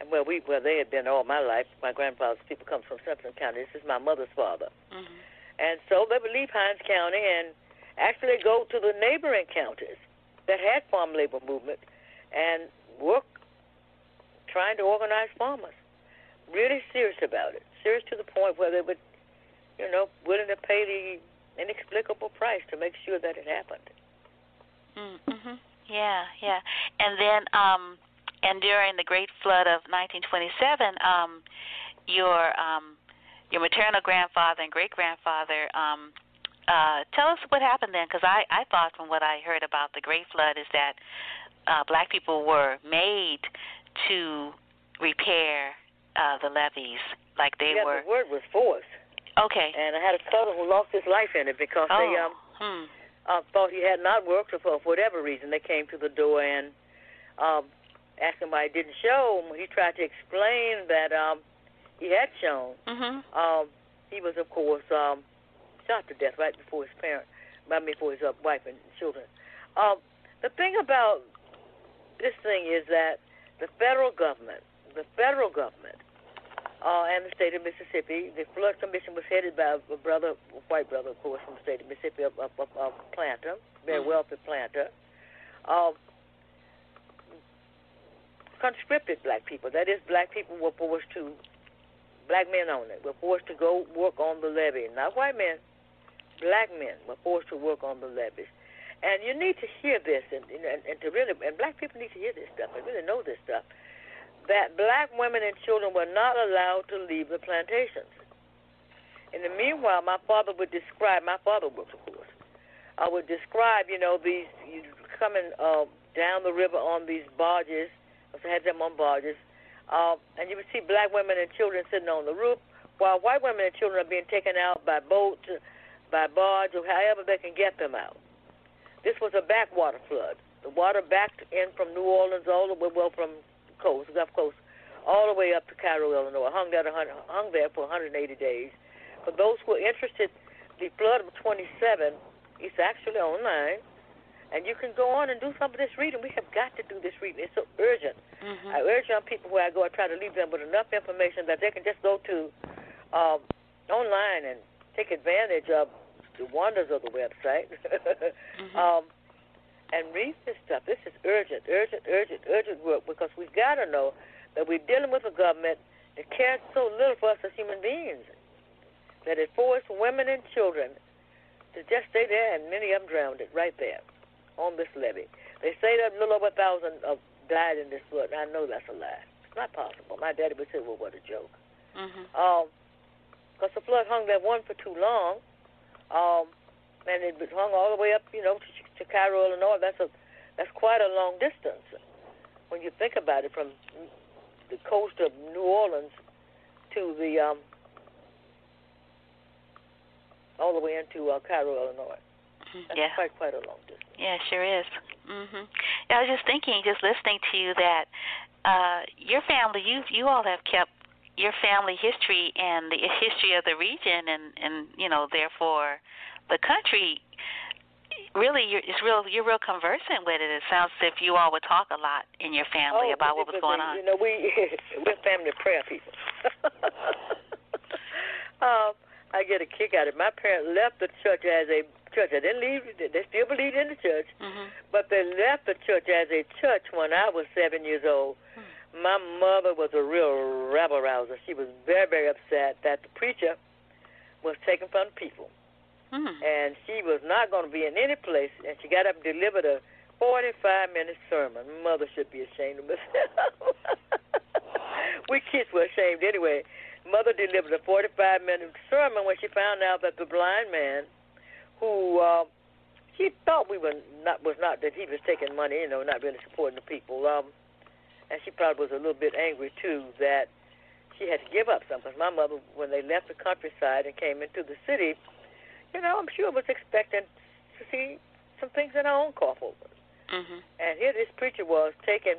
and where we where they had been all my life. My grandfather's people comes from Simpson County. This is my mother's father. Mhm. And so they would leave Hinds County and actually go to the neighboring counties that had farm labor movement and work trying to organize farmers. Really serious about it. Serious to the point where they would, you know, willing to pay the inexplicable price to make sure that it happened. Mhm. Yeah, yeah. And then um and during the great flood of 1927 um your um your maternal grandfather and great grandfather um uh, tell us what happened then, because I I thought from what I heard about the Great Flood is that uh, black people were made to repair uh, the levees, like they yeah, were. the word was forced. Okay. And I had a cousin who lost his life in it because oh. they um hmm. uh, thought he had not worked, or for whatever reason, they came to the door and um, asked him why he didn't show. He tried to explain that um, he had shown. Mhm. Um, he was, of course, um, shot to death right before his parents, right before his uh, wife and children. Um, the thing about this thing is that the federal government, the federal government, uh, and the state of Mississippi, the flood commission was headed by a brother, a white brother, of course, from the state of Mississippi, a, a, a, a planter, very Mhm. wealthy planter. Um, conscripted black people. That is, black people were forced to, black men only, were forced to go work on the levee. Not white men, black men were forced to work on the levees. And you need to hear this, and, and, and to really, and black people need to hear this stuff and really know this stuff. That black women and children were not allowed to leave the plantations. In the meanwhile, my father would describe. My father works, of course. I would describe, you know, these coming uh, down the river on these barges. I had them on barges, uh, and you would see black women and children sitting on the roof, while white women and children are being taken out by boat, by barge, or however they can get them out. This was a backwater flood. The water backed in from New Orleans all the way, well, from coast, Gulf Coast, all the way up to Cairo, Illinois. Hung there, hung there for 180 days. For those who are interested, the flood of 27 is actually online, and you can go on and do some of this reading. We have got to do this reading. It's so urgent. Mhm. I urge young people where I go, I try to leave them with enough information that they can just go to um, online and take advantage of the wonders of the website Mhm. um, and read this stuff. This is urgent, urgent, urgent, urgent work because we've got to know that we're dealing with a government that cares so little for us as human beings that it forced women and children to just stay there, and many of them drowned it right there on this levee. They say that a little over a thousand of died in this flood. And I know that's a lie. It's not possible. My daddy would say, "Well, what a joke." Mhm. Um, because the flood hung there one for too long, um, and it was hung all the way up, you know, to, to Cairo, Illinois. That's a that's quite a long distance when you think about it, from the coast of New Orleans to the um, all the way into uh, Cairo, Illinois. That's Yeah. quite quite a long distance. Yeah, sure is. Mhm. Yeah, I was just thinking, just listening to you, that uh, your family, you you all have kept your family history and the history of the region, and and you know, therefore, the country. Really, you're it's real. You're real conversant with it. It sounds as if you all would talk a lot in your family oh, about what was going You know, we we're family prayer people. um, I get a kick out of it. My parents left the church as a church. They didn't leave. They still believed in the church, Mhm. but they left the church as a church when I was seven years old. My mother was a real rabble rouser. She was very, very upset that the preacher was taken from the people, Mhm. and she was not going to be in any place. And she got up and delivered a 45-minute sermon. Mother should be ashamed of herself. we kids were ashamed anyway. Mother delivered a 45-minute sermon when she found out that the blind man, who uh, she thought we were not was not that he was taking money, you know, not really supporting the people. Um, and she probably was a little bit angry too that she had to give up something. My mother, when they left the countryside and came into the city, you know, I'm sure was expecting to see some things in our own coffin. Mhm. And here this preacher was taken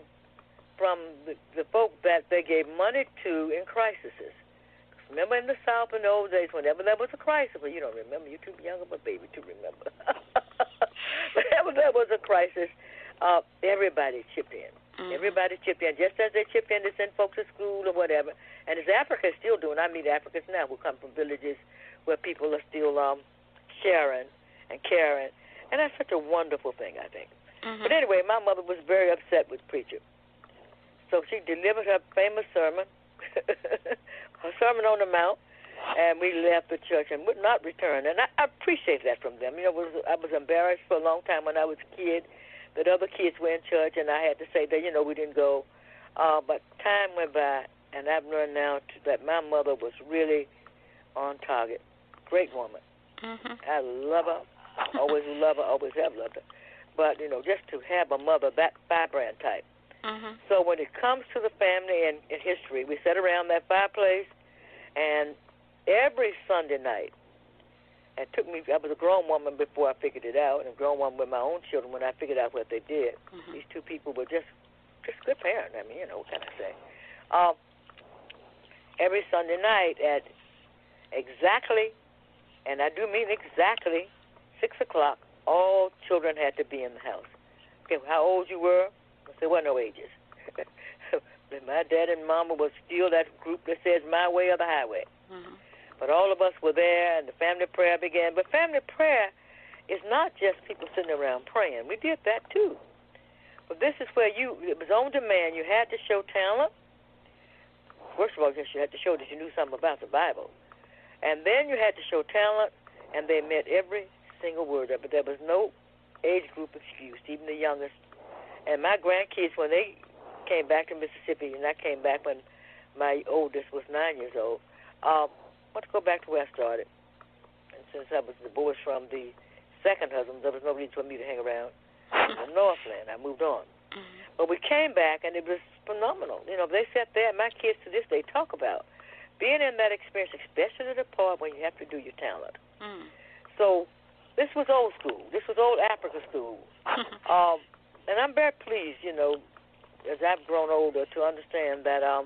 from the, the folk that they gave money to in crises. Remember in the South in those days, whenever there was a crisis, well, you don't remember, you're too young of a baby to remember. whenever there was a crisis, uh, everybody chipped in. Mhm. Everybody chipped in, just as they chipped in to send folks to school or whatever. And as Africa is still doing, I meet Africans now who come from villages where people are still um, sharing and caring. And that's such a wonderful thing, I think. Mhm. But anyway, my mother was very upset with preacher. So she delivered her famous sermon, her sermon on the Mount, and we left the church and would not return. And I, I appreciate that from them. You know, was, I was embarrassed for a long time when I was a kid that other kids were in church, and I had to say that, you know, we didn't go. Uh, but time went by, and I've learned now to, that my mother was really on target. Great woman. Mhm. I love her. Always love her. Always have loved her. But you know, just to have a mother that vibrant type. Mhm. So when it comes to the family and, and history, we sat around that fireplace, and every Sunday night, it took me. I was a grown woman before I figured it out, and a grown woman with my own children when I figured out what they did. Mhm. These two people were just, just good parents. I mean, you know, what can I say? Um, every Sunday night at exactly, and I do mean exactly, six o'clock, all children had to be in the house. Okay, how old you were? There were no ages. But my dad and mama was still that group that says my way or the highway. Mhm. But all of us were there, and the family prayer began. But family prayer is not just people sitting around praying. We did that too. But this is where you, it was on demand. You had to show talent. First of all, you had to show that you knew something about the Bible. And then you had to show talent, and they meant every single word of it. There was no age group excused, even the youngest. And my grandkids, when they came back to Mississippi, and I came back when my oldest was nine years old, um, I want to go back to where I started. And since I was divorced from the second husband, there was no reason for me to hang around in Northland. I moved on. Mhm. But we came back, and it was phenomenal. You know, they sat there, my kids to this day talk about being in that experience, especially the part when you have to do your talent. Mhm. So this was old school. This was old Africa school. Um, and I'm very pleased, you know, as I've grown older, to understand that um,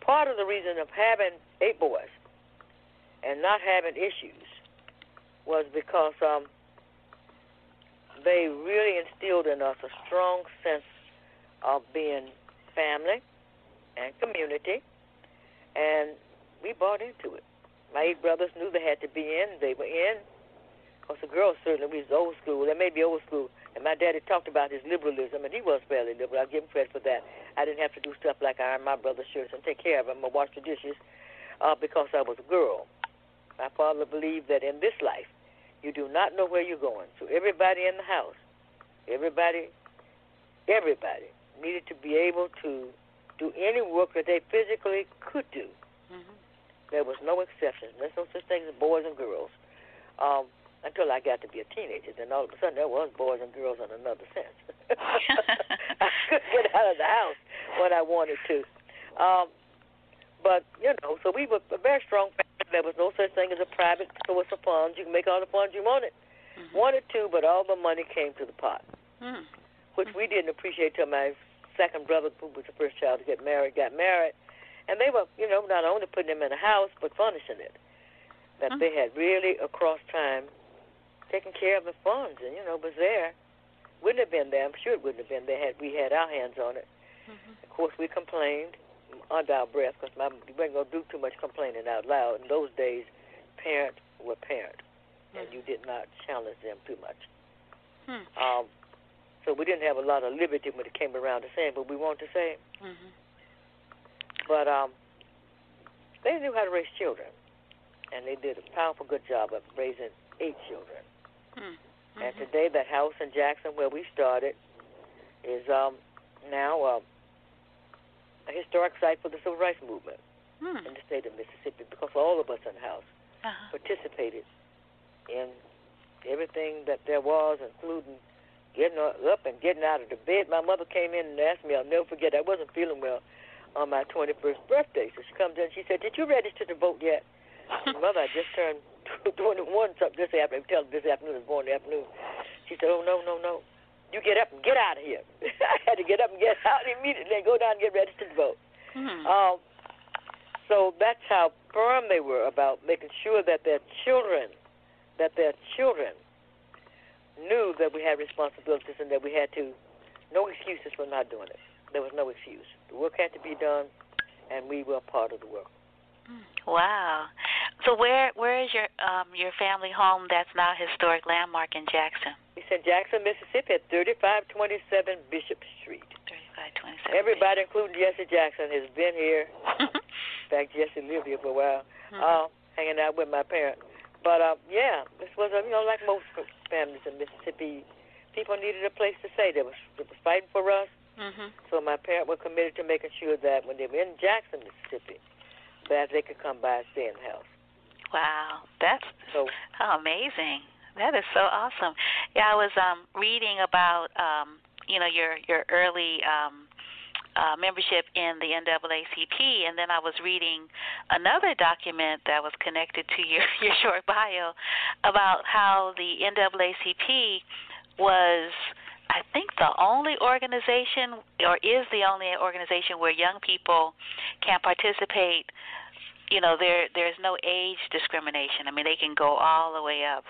part of the reason of having eight boys and not having issues was because um, they really instilled in us a strong sense of being family and community, and we bought into it. My eight brothers knew they had to be in; they were in. Because the girls certainly was old school. They may be old school. And my daddy talked about his liberalism, and he was fairly liberal. I'll give him credit for that. I didn't have to do stuff like iron my brother's shirts and take care of them or wash the dishes uh, because I was a girl. My father believed that in this life, you do not know where you're going. So everybody in the house, everybody, everybody needed to be able to do any work that they physically could do. Mhm. There was no exceptions. There's no such thing as boys and girls. Um, until I got to be a teenager, then all of a sudden there was boys and girls in another sense. I couldn't get out of the house when I wanted to. Um, but you know, so we were a very strong family. There was no such thing as a private source of funds. You can make all the funds you wanted, Mhm. wanted to, but all the money came to the pot, Mhm. which we didn't appreciate till my second brother, who was the first child to get married, got married, and they were, you know, not only putting him in a house but furnishing it. That Mhm. they had really across time taken care of the funds, and you know, was there. Wouldn't have been there. I'm sure it wouldn't have been there had we had our hands on it. Mhm. Of course, we complained under our breath because my we weren't gonna do too much complaining out loud. In those days, parents were parents, and Mhm. you did not challenge them too much. Mhm. Um, so we didn't have a lot of liberty when it came around to saying what we wanted to say. Mhm. But um, they knew how to raise children, and they did a powerful good job of raising eight children. Mhm. And today, that house in Jackson where we started is um, now um, a historic site for the civil rights movement Mhm. in the state of Mississippi because all of us in the house Uh-huh. participated in everything that there was, including getting up and getting out of the bed. My mother came in and asked me, I'll never forget, I wasn't feeling well on my 21st birthday. So she comes in she said, Did you register to vote yet? Mother, I just turned 21 something this afternoon. Tell her this afternoon, was born afternoon. She said, Oh, no, no, no. You get up and get out of here. I had to get up and get out immediately and go down and get registered to vote. Mhm. Um, so that's how firm they were about making sure that their children, that their children knew that we had responsibilities and that we had to, no excuses for not doing it. There was no excuse. The work had to be done, and we were part of the work. Wow. So where where is your um your family home that's now a historic landmark in Jackson? It's in Jackson, Mississippi, at 3527 Bishop Street. Thirty five twenty seven. Everybody, including Jesse Jackson, has been here. In fact, Jesse lived here for a while. Mhm. uh, hanging out with my parents. But uh, yeah, this was uh, you know like most families in Mississippi, people needed a place to stay. They was they was fighting for us. Mhm. So my parents were committed to making sure that when they were in Jackson, Mississippi, that they could come by and stay in the house. Wow, that's So amazing. That is so awesome. Yeah, I was um reading about um you know your your early um uh, membership in the NAACP, and then I was reading another document that was connected to your your short bio about how the NAACP was. I think the only organization, or is the only organization where young people can participate. You know, there there's no age discrimination. I mean, they can go all the way up.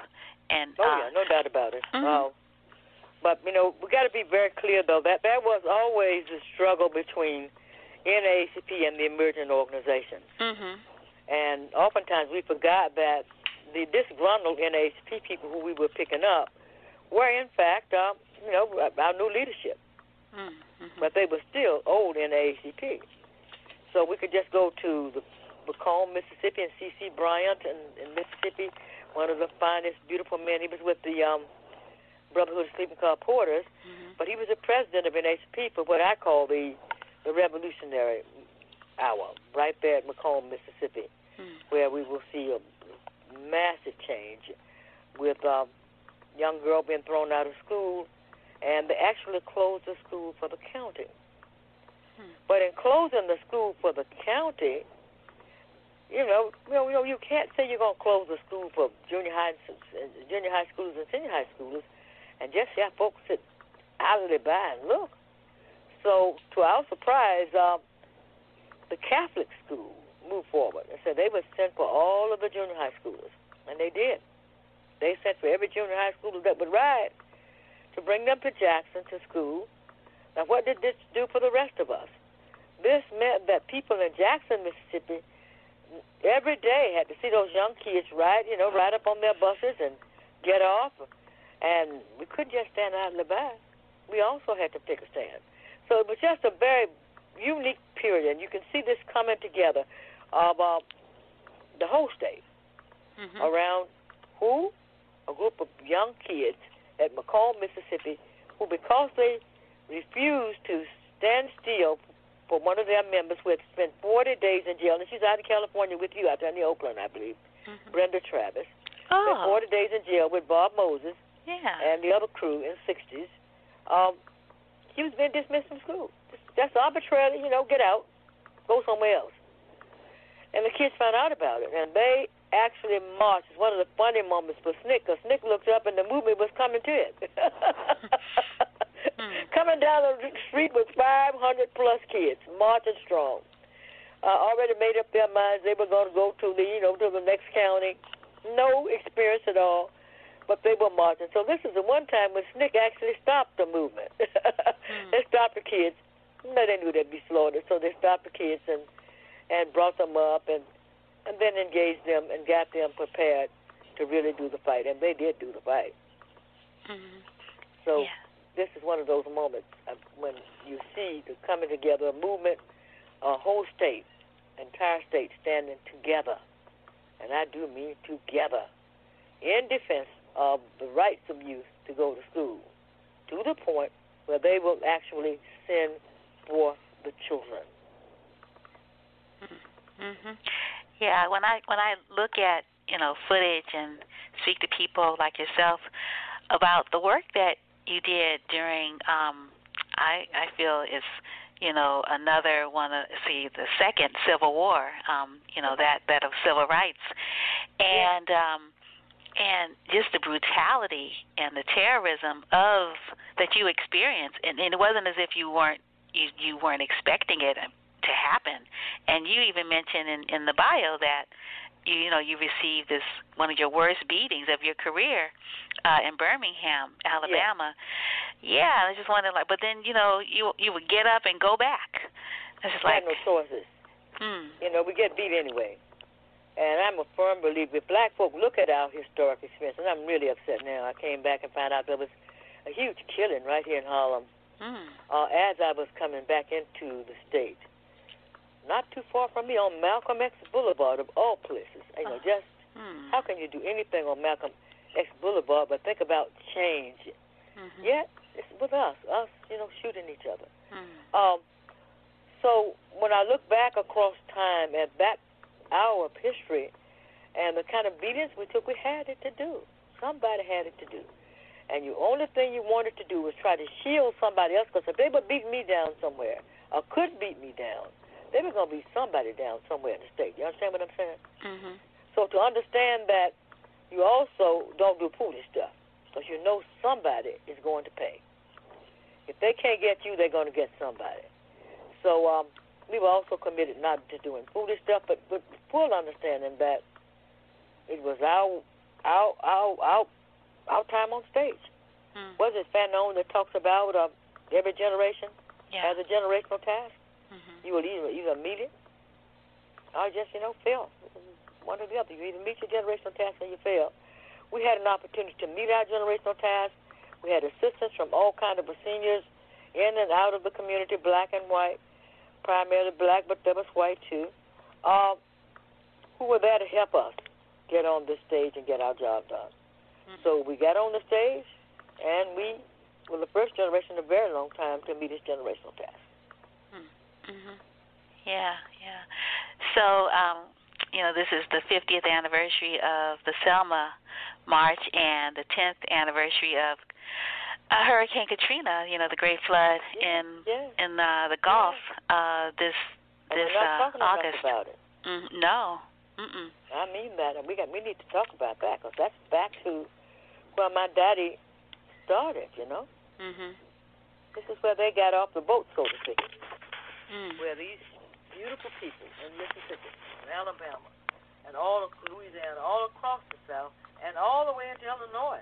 And Oh uh, yeah, no doubt about it. Mhm. Uh, but you know, we got to be very clear though that that was always a struggle between NAACP and the emerging organizations, Mhm. and oftentimes we forgot that the disgruntled NAACP people who we were picking up were in fact, uh, you know, our new leadership, Mm, mhm. but they were still old NAACP. So we could just go to the McComb, Mississippi, and C.C. Bryant in, in Mississippi, one of the finest, beautiful men. He was with the um, Brotherhood of Sleeping Car Porters, Mhm. but he was the president of NAACP for what I call the the Revolutionary Hour, right there at McComb, Mississippi, Mm. where we will see a massive change with um, young girl being thrown out of school, and they actually closed the school for the county. Hmm. But in closing the school for the county, you know, you know, you, know, you can't say you're going to close the school for junior high, junior high schoolers and senior high schoolers, and just have folks sit idly by and look. So, to our surprise, um, the Catholic school moved forward and said they would send for all of the junior high schoolers, and they did. They sent for every junior high schooler that would ride to bring them to Jackson to school. Now, what did this do for the rest of us? This meant that people in Jackson, Mississippi, every day had to see those young kids ride, you know, ride up on their buses and get off, and we couldn't just stand out in the back. We also had to take a stand. So it was just a very unique period, and you can see this coming together of uh, the whole state Mhm. around who? A group of young kids at McComb, Mississippi, who, because they refused to stand still for one of their members who had spent 40 days in jail, and she's out in California with you out there in Oakland, I believe, Mhm. Brenda Travis, oh. spent Oh, 40 days in jail with Bob Moses yeah. and the other crew in the 60s. Um, she was being dismissed from school. Just, just arbitrarily, you know, get out, go somewhere else. And the kids found out about it, and they actually marched. It's one of the funny moments for SNCC, because SNCC looked up and the movement was coming to it. Hmm. coming down the street with 500 plus kids, marching strong. Uh, already made up their minds they were going to go to the, you know, to the next county. No experience at all, but they were marching. So this is the one time when SNCC actually stopped the movement. They stopped the kids. No, they knew they'd be slaughtered, so they stopped the kids and and brought them up and and then engaged them and got them prepared to really do the fight, and they did do the fight. Mhm. So yeah. this is one of those moments of when you see the coming together, a movement, a whole state, entire state standing together, and I do mean together, in defense of the rights of youth to go to school, to the point where they will actually send for the children. Mhm. Yeah, when I when I look at, you know, footage and speak to people like yourself about the work that you did during um I I feel is you know another one of see the second civil war um you know that that of civil rights and um and just the brutality and the terrorism of that you experienced. And, and it wasn't as if you weren't you you weren't expecting it to happen. And you even mentioned in in the bio that you, you know you received this one of your worst beatings of your career uh in Birmingham Alabama. Yeah, I just wondered like but then you know you you would get up and go back. It's just like no choices. hmm. You know, we get beat anyway. And I'm a firm believer if black folk look at our historic experience, and I'm really upset now. I came back and found out there was a huge killing right here in Harlem hmm uh, as I was coming back into the state. Not too far from me on Malcolm X Boulevard, of all places. You know, Oh. just hmm how can you do anything on Malcolm X Boulevard but think about change? Mhm. Yet, it's with us, us, you know, shooting each other. Mhm. Um, so when I look back across time at that hour of history, And the kind of beatings we took, we had it to do. Somebody had it to do. And the only thing you wanted to do was try to shield somebody else, because if they would beat me down somewhere, or could beat me down, they were going to beat somebody down somewhere in the state. You understand what I'm saying? Mhm. So to understand that you also don't do foolish stuff, because you know somebody is going to pay. If they can't get you, they're going to get somebody. So um, we were also committed not to doing foolish stuff, but with full understanding that it was our our our our, our time on stage. Mm. Was it Fanon that talks about uh, every generation Yeah. has a generational task? Mhm. You will either either meet it or just, you know, fail. One or the other. You either meet your generational task or you fail. We had an opportunity to meet our generational task. We had assistance from all kind of seniors in and out of the community, black and white, primarily black, but there was white too, uh, who were there to help us get on this stage and get our job done. So we got on the stage, and we were the first generation in a very long time to meet this generational task. Mhm. Yeah, yeah. So, um, you know, this is the 50th anniversary of the Selma March and the 10th anniversary of uh, Hurricane Katrina. You know, the great flood in Yeah. in uh, the Gulf uh, this And this we're not uh, talking enough August. about it. Mm, no. Mm-mm. I mean that, and we got we need to talk about that because that's back to where my daddy started. You know, Mhm. this is where they got off the boat, so to speak. Mm. Where these beautiful people in Mississippi, and Alabama, and all of Louisiana, all across the South, and all the way into Illinois,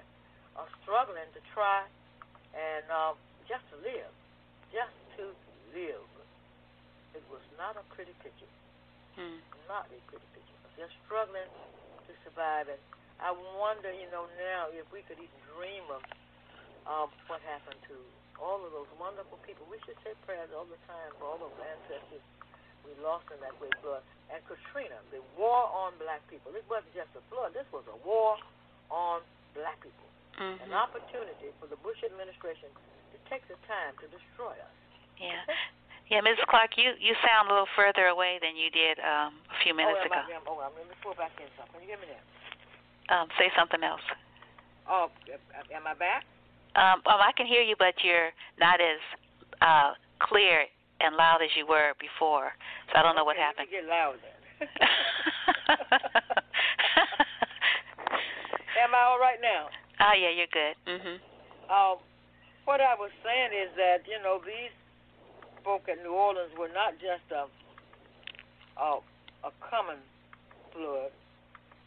are struggling to try and um, just to live, just to live. It was not a pretty picture. Mm. not a pretty picture. They're struggling to survive, and I wonder, you know, now if we could even dream of um, what happened to all of those wonderful people. We should say prayers all the time for all those ancestors we lost in that great flood. And Katrina, the war on black people. This wasn't just a flood. This was a war on black people. Mhm. An opportunity for the Bush administration to take the time to destroy us. Yeah. Yeah, Mrs. Clark, you you sound a little further away than you did um, a few minutes oh, ago. I, oh, I'm, let me pull back in something. Can you hear me now? Um, say something else. Oh, am I back? Um, um, I can hear you, but you're not as uh, clear and loud as you were before. So I don't know what happened. Me get loud then. Am I all right now? Oh yeah, you're good. Mhm. Um, what I was saying is that you know these folk at New Orleans were not just a a, a common flood;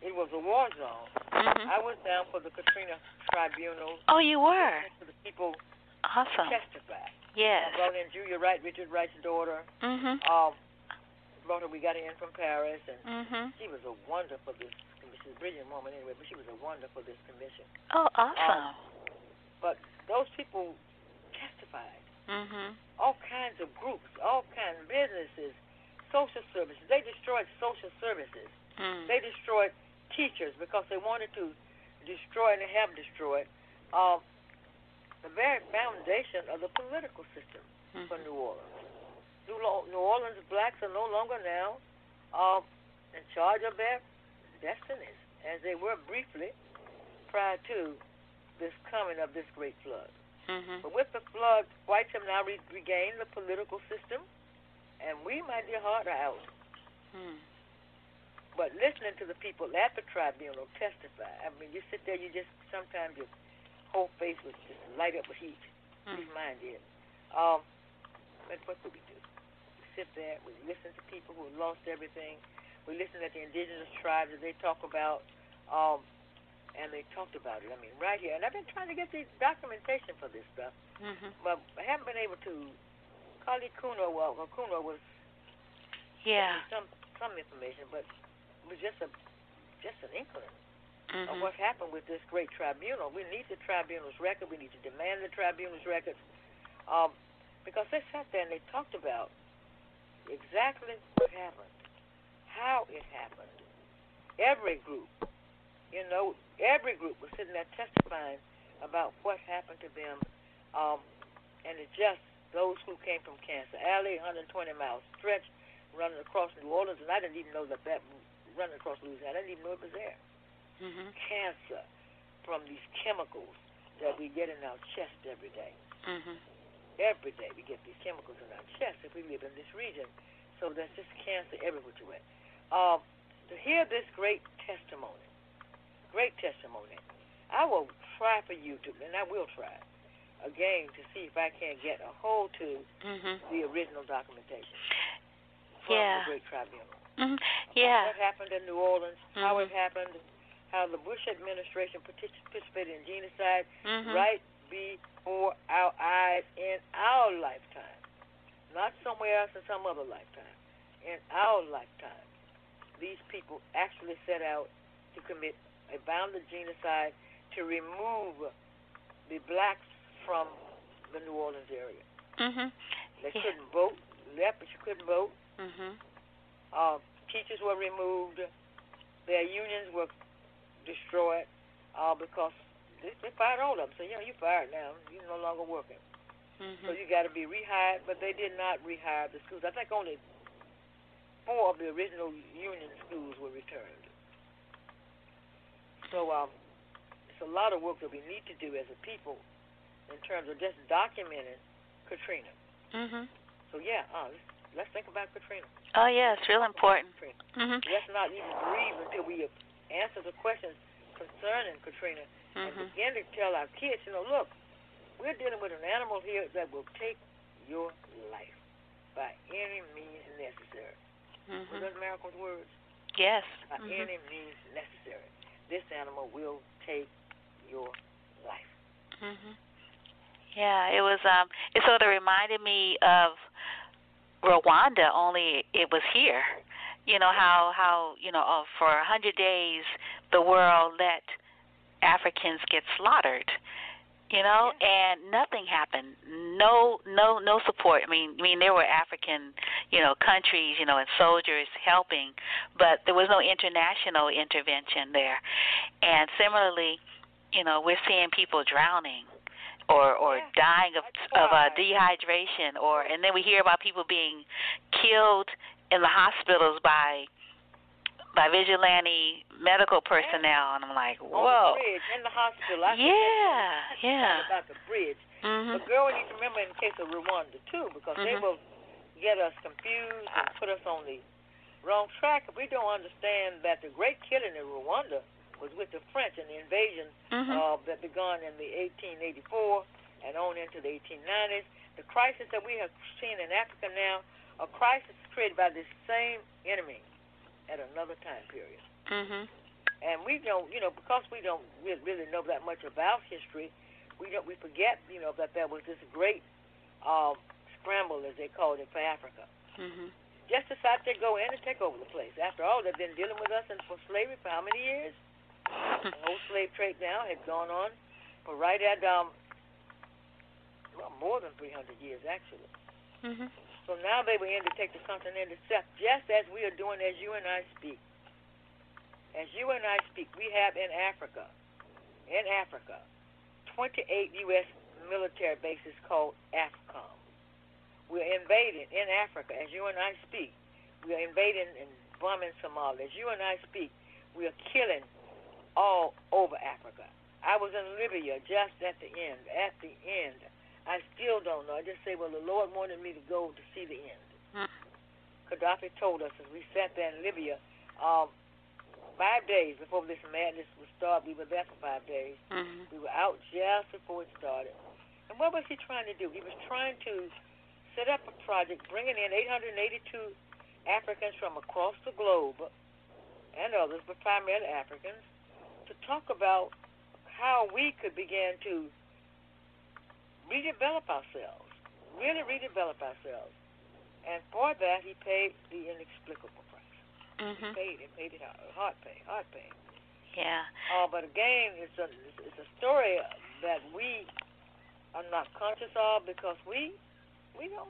it was a war zone. Mhm. I was down for the Katrina Tribunal Oh, you were. for the people Awesome. testify. Yes. I brought in Julia Wright, Richard Wright's daughter. Mhm. Um, brought her. We got her in from Paris, and Mhm. she was a wonder for this commission. She's a brilliant woman anyway, but she was a wonder for this commission. Oh, awesome. But those people testified. Mm-hmm. All kinds of groups, all kinds of businesses, social services. They destroyed social services. Mm. They destroyed teachers because they wanted to destroy and they have destroyed um, the very foundation of the political system for Mhm. New Orleans. New, Lo- New Orleans blacks are no longer now um, in charge of their destinies, as they were briefly prior to this coming of this great flood. Mhm. But with the flood, whites have now re- regained the political system, and we, my dear heart, are out. Mm. But listening to the people at the tribunal testify, I mean, you sit there, you just sometimes your whole face would just light up with heat. At Mm. mine did. Um, but what could we do? We sit there, we listen to people who lost everything. We listened at the indigenous tribes that they talk about, um, and they talked about it. I mean, right here. And I've been trying to get the documentation for this stuff, Mhm. but I haven't been able to. Kali Akuno, well, Kuno was Yeah. some some information, but it was just a just an inkling of Mhm. what happened with this great tribunal. We need the tribunal's record. We need to demand the tribunal's records, um, because they sat there and they talked about exactly what happened, how it happened. Every group, you know, every group was sitting there testifying about what happened to them, um, and it just those who came from Cancer Alley, 120 mile stretch, running across New Orleans, and I didn't even know that that running across Louisiana. I didn't even know it was there. Mhm. Cancer from these chemicals that we get in our chest every day. Mhm. Every day we get these chemicals in our chest if we live in this region. So that's just cancer everywhere you went. Um, to hear this great testimony, great testimony, I will try for you to, and I will try again to see if I can get a hold to Mhm. the original documentation from Yeah. the Great Tribunal. Mhm. about Yeah. What happened in New Orleans, how Mhm. it happened, how the Bush administration participated in genocide Mhm. right before our eyes in our lifetime. Not somewhere else in some other lifetime. In our lifetime. These people actually set out to commit a violent genocide to remove the blacks from the New Orleans area. Mhm. They Yeah. couldn't vote. Left, but you couldn't vote. Mhm. Uh, teachers were removed. Their unions were destroyed uh, because they, they fired all of them. So, you know, you fired now. You're no longer working. So Mhm. you got to be rehired, but they did not rehire the schools. I think only four of the original union schools were returned. So um, it's a lot of work that we need to do as a people in terms of just documenting Katrina. Mhm. So yeah, uh, let's, let's think about Katrina. Oh yeah, it's real important. Katrina. Mhm. Let's not even breathe until we answer the questions concerning Katrina and Mhm. begin to tell our kids, you know, look, we're dealing with an animal here that will take your life by any means necessary. Mhm. that Malcolm's words? Yes. By Mhm. any means necessary. This animal will take your life. Mhm. Yeah, it was um it sort of reminded me of Rwanda only it was here. You know how how, you know, uh, for a 100 days the world let Africans get slaughtered. You know, and nothing happened. No no no support. I mean, I mean there were African, you know, countries, you know, and soldiers helping, but there was no international intervention there. And similarly, you know, we're seeing people drowning or or Yeah, dying of of uh, dehydration or and then we hear about people being killed in the hospitals by by vigilante medical personnel and I'm like, On whoa. the bridge, in the hospital. I Yeah, yeah. about the bridge. Mhm. But girl, we need to remember in the case of Rwanda too, because they Mhm. will get us confused and put us on the wrong track if we don't understand that the great killing in Rwanda was with the French and the invasion Mhm. uh, that began in the 1884 and on into the 1890s. The crisis that we have seen in Africa now, a crisis created by this same enemy at another time period. Mhm. And we don't, you know, because we don't really, really know that much about history, we don't we forget, you know, that there was this great um, scramble, as they called it, for Africa. Mhm. Just decided to go in and take over the place. After all, they've been dealing with us in, for slavery for how many years? The whole slave trade now has gone on for right at um, well, more than 300 years actually. Mhm. So now they were in to take the continent itself, just as we are doing as you and I speak. As you and I speak, we have in Africa, in Africa, 28 U.S. military bases called AFRICOM. We're invading in Africa, as you and I speak. We are invading and bombing Somalia. As you and I speak, we are killing all over Africa. I was in Libya just at the end, at the end. I still don't know. I just say, well, the Lord wanted me to go to see the end. Mm. Gaddafi told us as we sat there in Libya, um, five days before this madness would start, we were there for five days. Mhm. We were out just before it started. And what was he trying to do? He was trying to set up a project bringing in 882 Africans from across the globe and others, but primarily Africans, to talk about how we could begin to redevelop ourselves, really redevelop ourselves. And for that, he paid the inexplicable price. Mhm. Paid it, paid it hard, hard pay, hard pay. Yeah. Uh, but again, it's a it's a story that we are not conscious of because we we don't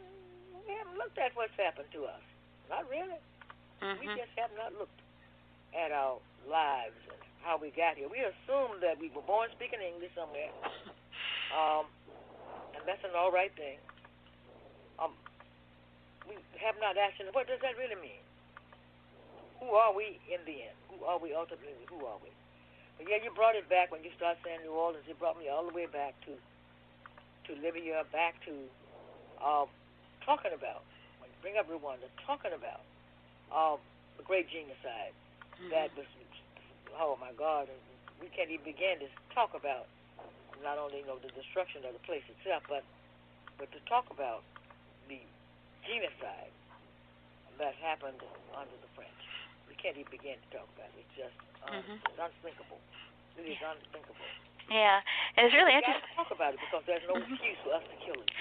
we haven't looked at what's happened to us. Not really. We Mhm. just have not looked at our lives and how we got here. We assume that we were born speaking English somewhere, um, that's an all right thing. Um, we have not asked, what does that really mean? who are we in the end? Who are we ultimately? Who are we? But yeah, you brought it back when you started saying New Orleans. It brought me all the way back to to Libya, back to um, talking about when you bring up Rwanda, talking about um, the great genocide Mm-hmm. that was. Oh my God, we can't even begin to talk about not only you know the destruction of the place itself, but but to talk about the genocide that happened under the French. We can't even begin to talk about it. It's just um, Mhm. it's unthinkable. It is unthinkable. Yeah, and it's really we interesting. to talk about it because there's no Mhm. excuse for us to kill it.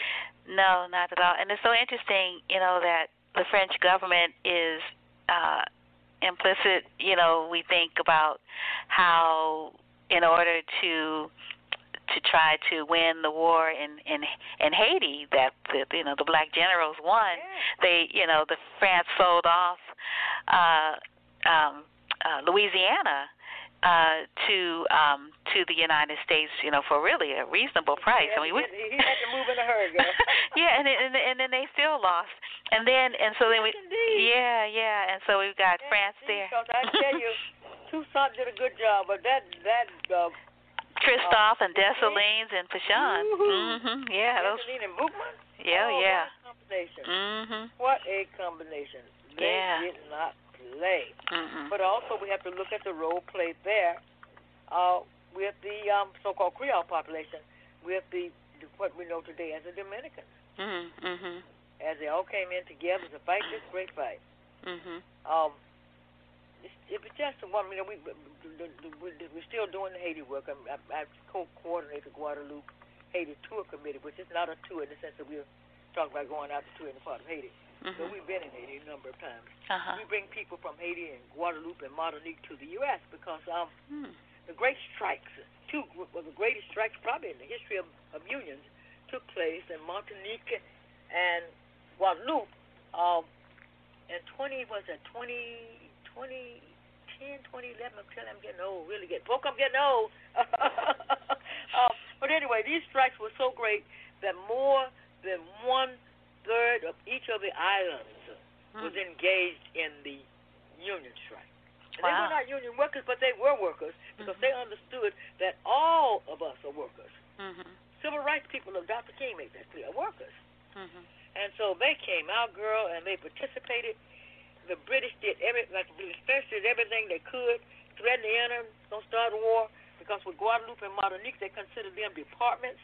No, not at all. And it's so interesting, you know, that the French government is uh implicit, you know, we think about how in order to to try to win the war in in in Haiti that the you know the black generals won. They you know the France sold off uh um uh Louisiana uh to um to the United States you know for really a reasonable price. He I mean we he had to move in a hurry, yeah, and and and then they still lost, and then and so then we Indeed. yeah yeah, and so we've got Yeah, France there. I tell you, Toussaint did a good job, but that that uh, Christophe and Dessalines and Pétion. Woo-hoo. Mhm. Yeah, those. Angeline and Bookman. Yeah, oh, yeah. What a combination. Mhm. What a combination. They Yeah. did not play. Mhm. But also, we have to look at the role played there uh, with the um, so-called Creole population, with the, the what we know today as the Dominicans, Mhm. Mhm. as they all came in together to fight this great fight. Mm-hmm. Um, it's, it was just one. You know, we, we, we we're still doing the Haiti work. I'm, I, I co-coordinate the Guadeloupe Haiti tour committee, which is not a tour in the sense that we're talking about going out to tour in the part of Haiti. But Mhm. we've been in Haiti a number of times. Uh huh. We bring people from Haiti and Guadeloupe and Martinique to the U.S. because um, Hmm. the great strikes, two well, the greatest strikes probably in the history of, of unions, took place in Martinique and Guadeloupe. Um, in 20 was it 20, 2010, 2011? I'm telling you, I'm getting old, really getting. Folk, I'm getting old. um, but anyway, these strikes were so great that more than one third of each of the islands was Hmm. engaged in the union strike. And They were not union workers, but they were workers because Mhm. they understood that all of us are workers. Mhm. Civil rights people of Dr. King made that clear, workers. Mhm. And so they came out, girl, and they participated. The British did every, like the French did everything they could, threatened to enter, don't start a war, because with Guadeloupe and Martinique, they considered them departments.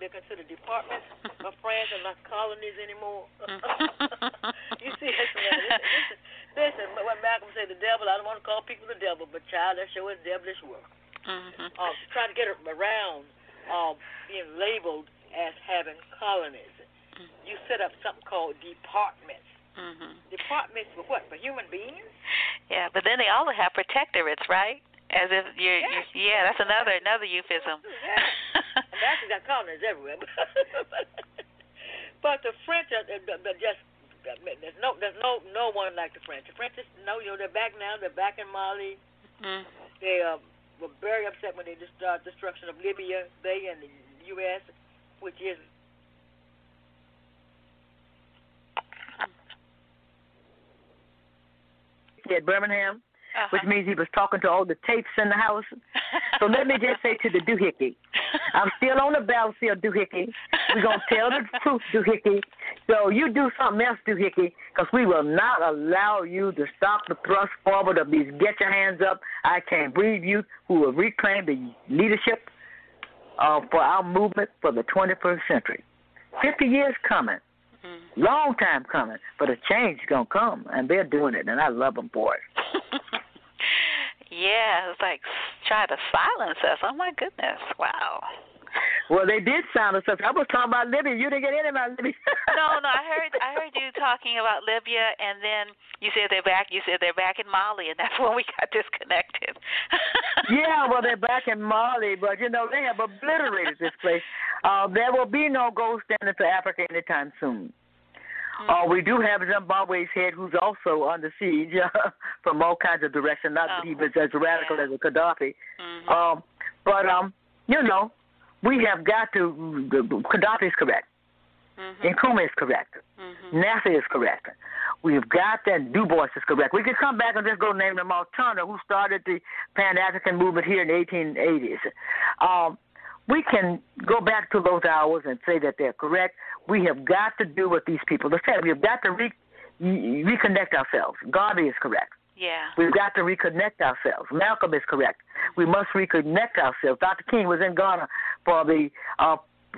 They're considered departments of France and not colonies anymore. you see, listen, listen, listen, listen, what Malcolm said, the devil, I don't want to call people the devil, but child, that sure is devilish work. Mhm. Um, trying to get around um, being labeled as having colonies. You set up something called departments. Mhm. Departments for what? For human beings? Yeah, but then they also have protectorates, right? As if you're, Yes. you're yeah, that's another another euphemism. Yeah. Americans got colonies everywhere. but the French are they're, they're just there's no there's no no one like the French. The French is no you know they're back now. They're back in Mali. Mm. They uh, were very upset when they just started destruction of Libya. They and the U.S., which is at Birmingham, Uh-huh. which means he was talking to all the tapes in the house. So let me just say to the doohickey, I'm still on the battlefield, doohickey. We're going to tell the truth, doohickey. So you do something else, doohickey, because we will not allow you to stop the thrust forward of these get your hands up, I can't breathe youth who will reclaim the leadership uh, for our movement for the 21st century. 50 years coming. Long time coming, but a change is gonna come, and they're doing it, and I love them for it. yeah, it's like try to silence us. Oh my goodness! Wow. Well, they did sound us. I was talking about Libya. You didn't get any about Libya. no, no, I heard I heard you talking about Libya, and then you said they're back. You said they're back in Mali, and that's when we got disconnected. yeah, well, they're back in Mali, but you know they have obliterated this place. Uh, there will be no gold standard for Africa anytime soon. Uh, we do have Zimbabwe's head, who's also under siege from all kinds of directions. Not that he was as radical yeah. as a Gaddafi, Mhm. um, but um, you know, we have got to. Gaddafi's correct. Mm-hmm. Nkrumah is correct. Mm-hmm. Nasser is correct. We've got that. Du Bois is correct. We could come back and just go name them all. Turner, who started the Pan African movement here in the 1880s. Um, we can go back to those hours and say that they're correct. We have got to do what these people have said. We've got to re- reconnect ourselves. Garvey is correct. Yeah. We've got to reconnect ourselves. Malcolm is correct. We must reconnect ourselves. Dr. King was in Ghana for the uh,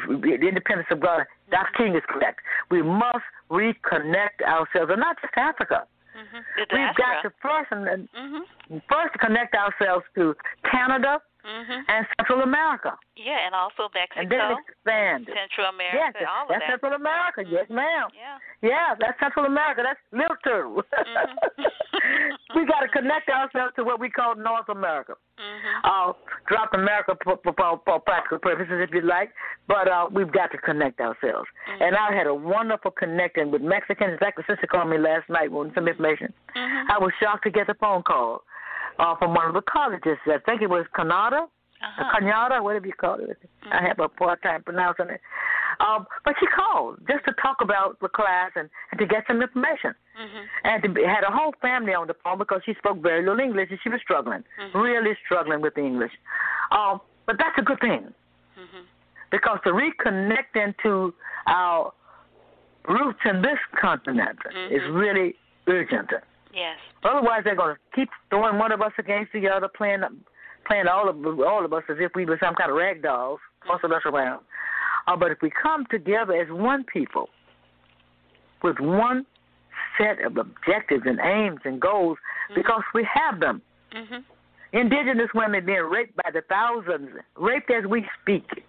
the independence of Ghana. Dr. King is correct. We must reconnect ourselves, and not just Africa. Mm-hmm. We've got to first and Mhm. first connect ourselves to Canada Mhm. and Central America, Yeah, and also Mexico. and then Mexico, expand. Central America, Yes, all of that's that. Central America. Yes, ma'am. Yeah. Yeah, that's Central America. That's little. Mhm. we got to connect ourselves to what we call North America. Mhm. uh, drop America for, for, for, practical purposes, if you like. But uh, we've got to connect ourselves. Mm-hmm. And I had a wonderful connecting with Mexicans. In fact, the sister called me last night with some information. Mhm. I was shocked to get the phone call uh, from one of the colleges. I think it was Canada, Uh-huh. Canada, whatever you call it. I have a hard time pronouncing it. Um, but she called just to talk about the class and, and to get some information Mhm. and to be, had a whole family on the phone because she spoke very little English and she was struggling, Mhm. really struggling with the English. Um, but that's a good thing Mhm. because to reconnect into our roots in this continent is Mhm. really urgent. Yes. Otherwise, they're going to keep throwing one of us against the other, playing playing all of all of us as if we were some kind of rag dolls, tossing us around. Uh, but if we come together as one people, with one set of objectives and aims and goals, because we have them. Mhm. Indigenous women being raped by the thousands, raped as we speak.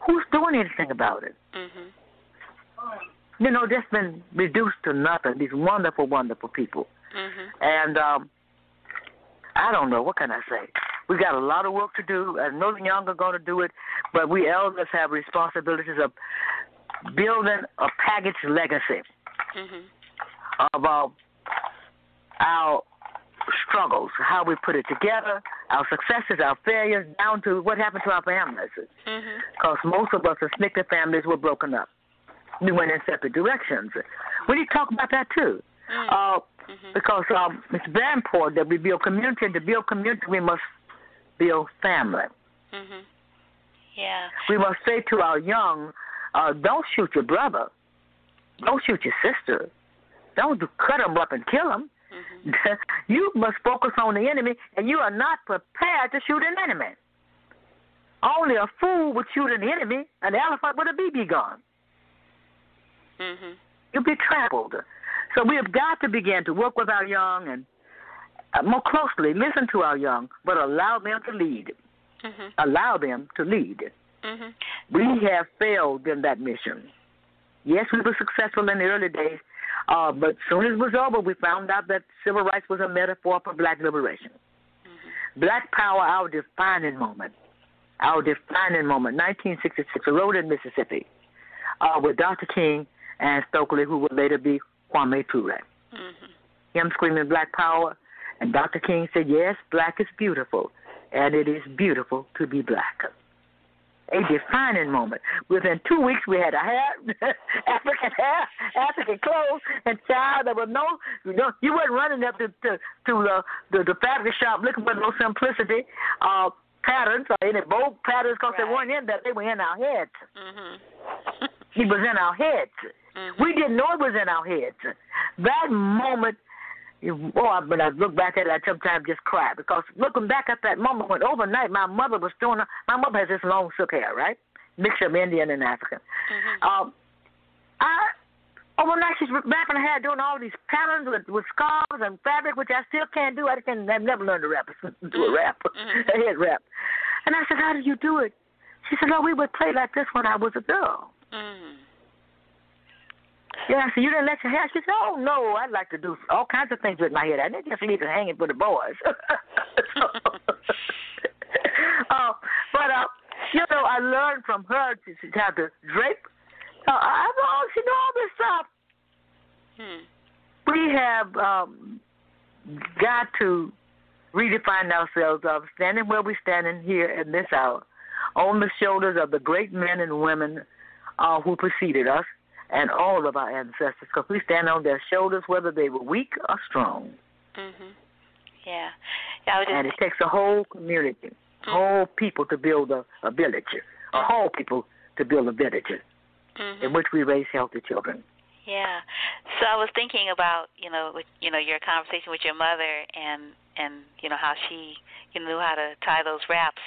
Who's doing anything about it? Mhm. You know, just been reduced to nothing. These wonderful, wonderful people. Mhm. And um, I don't know what can I say. We got a lot of work to do. I know the young are going to do it, but we elders have responsibilities of building a package legacy Mhm. of uh, our struggles, how we put it together, our successes, our failures, down to what happened to our families. Mhm. Because most of us, as snicker families, were broken up. We went in separate directions. We need to talk about that too. Mm. Uh, Mhm. because um, it's very important that we build community. And to build community, we must build family. Mhm. Yeah. We must say to our young, uh, don't shoot your brother. Don't shoot your sister. Don't cut them up and kill them. Mhm. you must focus on the enemy, and you are not prepared to shoot an enemy. Only a fool would shoot an enemy, an elephant with a BB gun. Mhm. You'll be trampled. So we have got to begin to work with our young and uh, more closely listen to our young, but allow them to lead. Mhm. Allow them to lead. Mhm. We have failed in that mission. Yes, we were successful in the early days, uh, but soon as it was over, we found out that civil rights was a metaphor for black liberation. Mhm. Black power, our defining moment. Our defining moment, 1966, a road in Mississippi, uh, with Dr. King and Stokely, who would later be Kwame Ture. Mhm. Him screaming black power, and Dr. King said, Yes, black is beautiful, and it is beautiful to be black. A defining moment. Within two weeks, we had a hair, African hair, African clothes, and child. There was no, you know, you weren't running up to to, to the, the the fabric shop looking for no simplicity, uh, patterns or any bold patterns because they weren't in that. They were in our heads. Mhm. It was in our heads. Mhm. We didn't know it was in our heads. That moment, you- oh, I- when I look back at it, I sometimes just cry because looking back at that moment when overnight my mother was doing, my mother has this long silk hair, right? Mixture of Indian and African. Mhm. Um, I overnight she's wrapping her hair, doing all these patterns with, with scarves and fabric, which I still can't do. I can I've never learned to rap, do a rap, Mhm. a head rap. And I said, how do you do it? She said, oh, we would play like this when I was a girl. Mhm. Yeah, I said, you didn't let your hair? She said, oh, no, I'd like to do all kinds of things with my hair. I didn't just leave it hanging for the boys. so, uh, but, uh, you know, I learned from her to, to how to drape. Uh, I know she know all this stuff. Hmm. We have um, got to redefine ourselves of standing where we're standing here in this hour on the shoulders of the great men and women uh, who preceded us and all of our ancestors because we stand on their shoulders whether they were weak or strong. Mhm. Yeah. Yeah. I was just And it takes a whole community, Mhm. whole people to build a, a village, a whole people to build a village Mhm. in which we raise healthy children. Yeah. So I was thinking about, you know, with, you know, your conversation with your mother and and you know how she you knew how to tie those wraps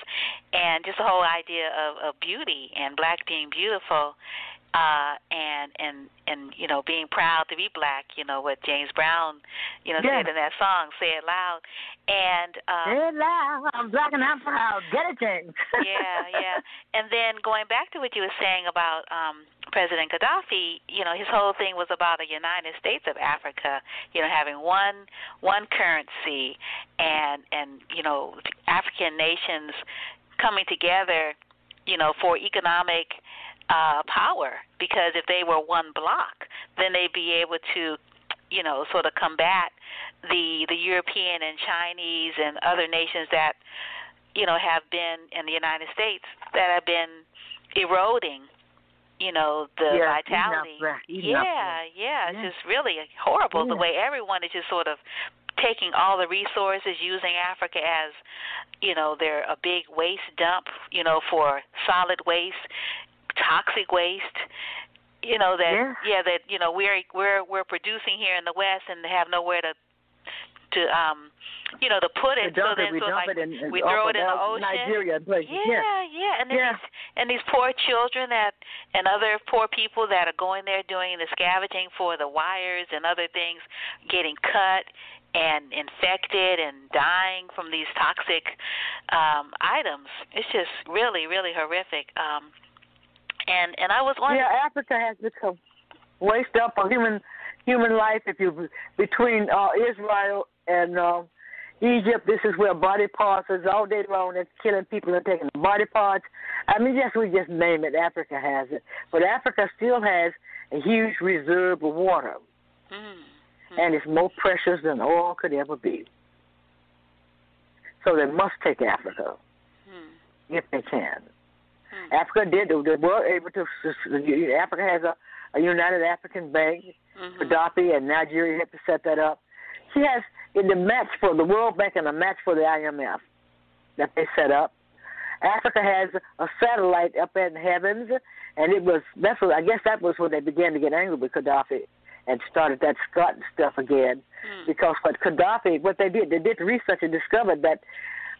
and just the whole idea of of beauty and black being beautiful uh and and and you know being proud to be black you know what James Brown you know Yeah. said in that song say it loud and uh Hey, loud, I'm black and I'm proud. Get it, James. yeah, yeah. And then going back to what you were saying about um President Gaddafi, you know, his whole thing was about a United States of Africa, you know, having one one currency and and you know, African nations coming together, you know, for economic uh power because if they were one block, then they'd be able to you know, sort of combat the the European and Chinese and other nations that you know have been in the United States that have been eroding you know the Yeah, vitality. enough, enough, yeah yeah it's just really horrible the way everyone is just sort of taking all the resources using Africa as you know they're a big waste dump you know for solid waste toxic waste you know that Yeah. yeah that you know we're we're we're producing here in the west and have nowhere to to um you know to put it so it, then we so dump like it in, we throw it in the ocean Nigeria places. yeah, yeah, and then Yeah. these and these poor children that and other poor people that are going there doing the scavenging for the wires and other things, getting cut and infected and dying from these toxic um items. It's just really, really horrific. Um and and I was wondering Yeah, Africa has become waste up on human human life. If you between uh, Israel and uh, Egypt, this is where body parts is all day long. They're killing people and taking body parts. I mean, yes, we just name it. Africa has it, but Africa still has a huge reserve of water, mm, and it's more precious than oil could ever be. So they must take Africa mm, if they can. Africa did. They were able to. Africa has a, a United African Bank. mhm, Gaddafi and Nigeria helped to set that up. She has in the match for the World Bank and a match for the IMF that they set up. Africa has a satellite up in the heavens, and it was that's what I guess that was when they began to get angry with Gaddafi and started that Scott stuff again. mm, Because what Gaddafi, what they did, they did research and discovered that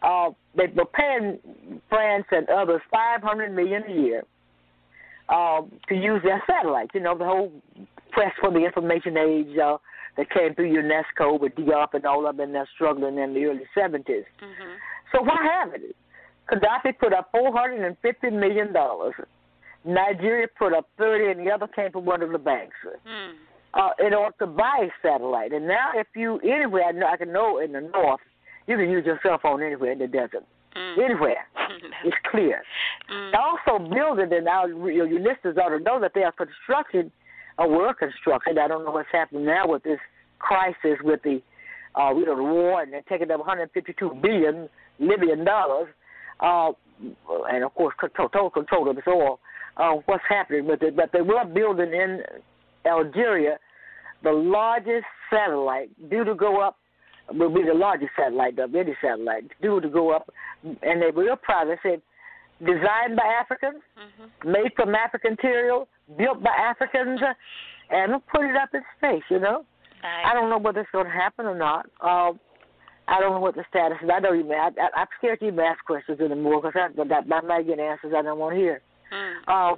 uh, they were paying France and others five hundred million a year uh, to use their satellites. You know, the whole quest for the information age uh, that came through UNESCO with Diop and all of them, and they're struggling in the early 70s. mhm, So what happened? Gaddafi put up $450 million. Nigeria put up 30 and the other came from one of the banks mm, uh, in order to buy a satellite. And now if you, anywhere, I, know, I can know in the north, you can use your cell phone anywhere in the desert. mm, Anywhere. It's clear. mm, also building, and our your your listeners ought to know that they are constructing, or were constructing. I don't know what's happening now with this crisis with the, uh, you know, the war, and they're taking up 152 billion Libyan dollars, uh, and of course control, total control of this oil. Uh, what's happening with it? But they were building in Algeria the largest satellite due to go up will be the largest satellite of any satellite due to go up, and they real proud. They said designed by Africans, mhm, made from African material, built by Africans, and we'll put it up in space. You know, I nice. don't know whether it's going to happen or not. Uh, I don't know what the status is. I don't even. I, I, I'm scared to even ask questions anymore because I, that, I might get answers I don't want to hear. Mm, Uh,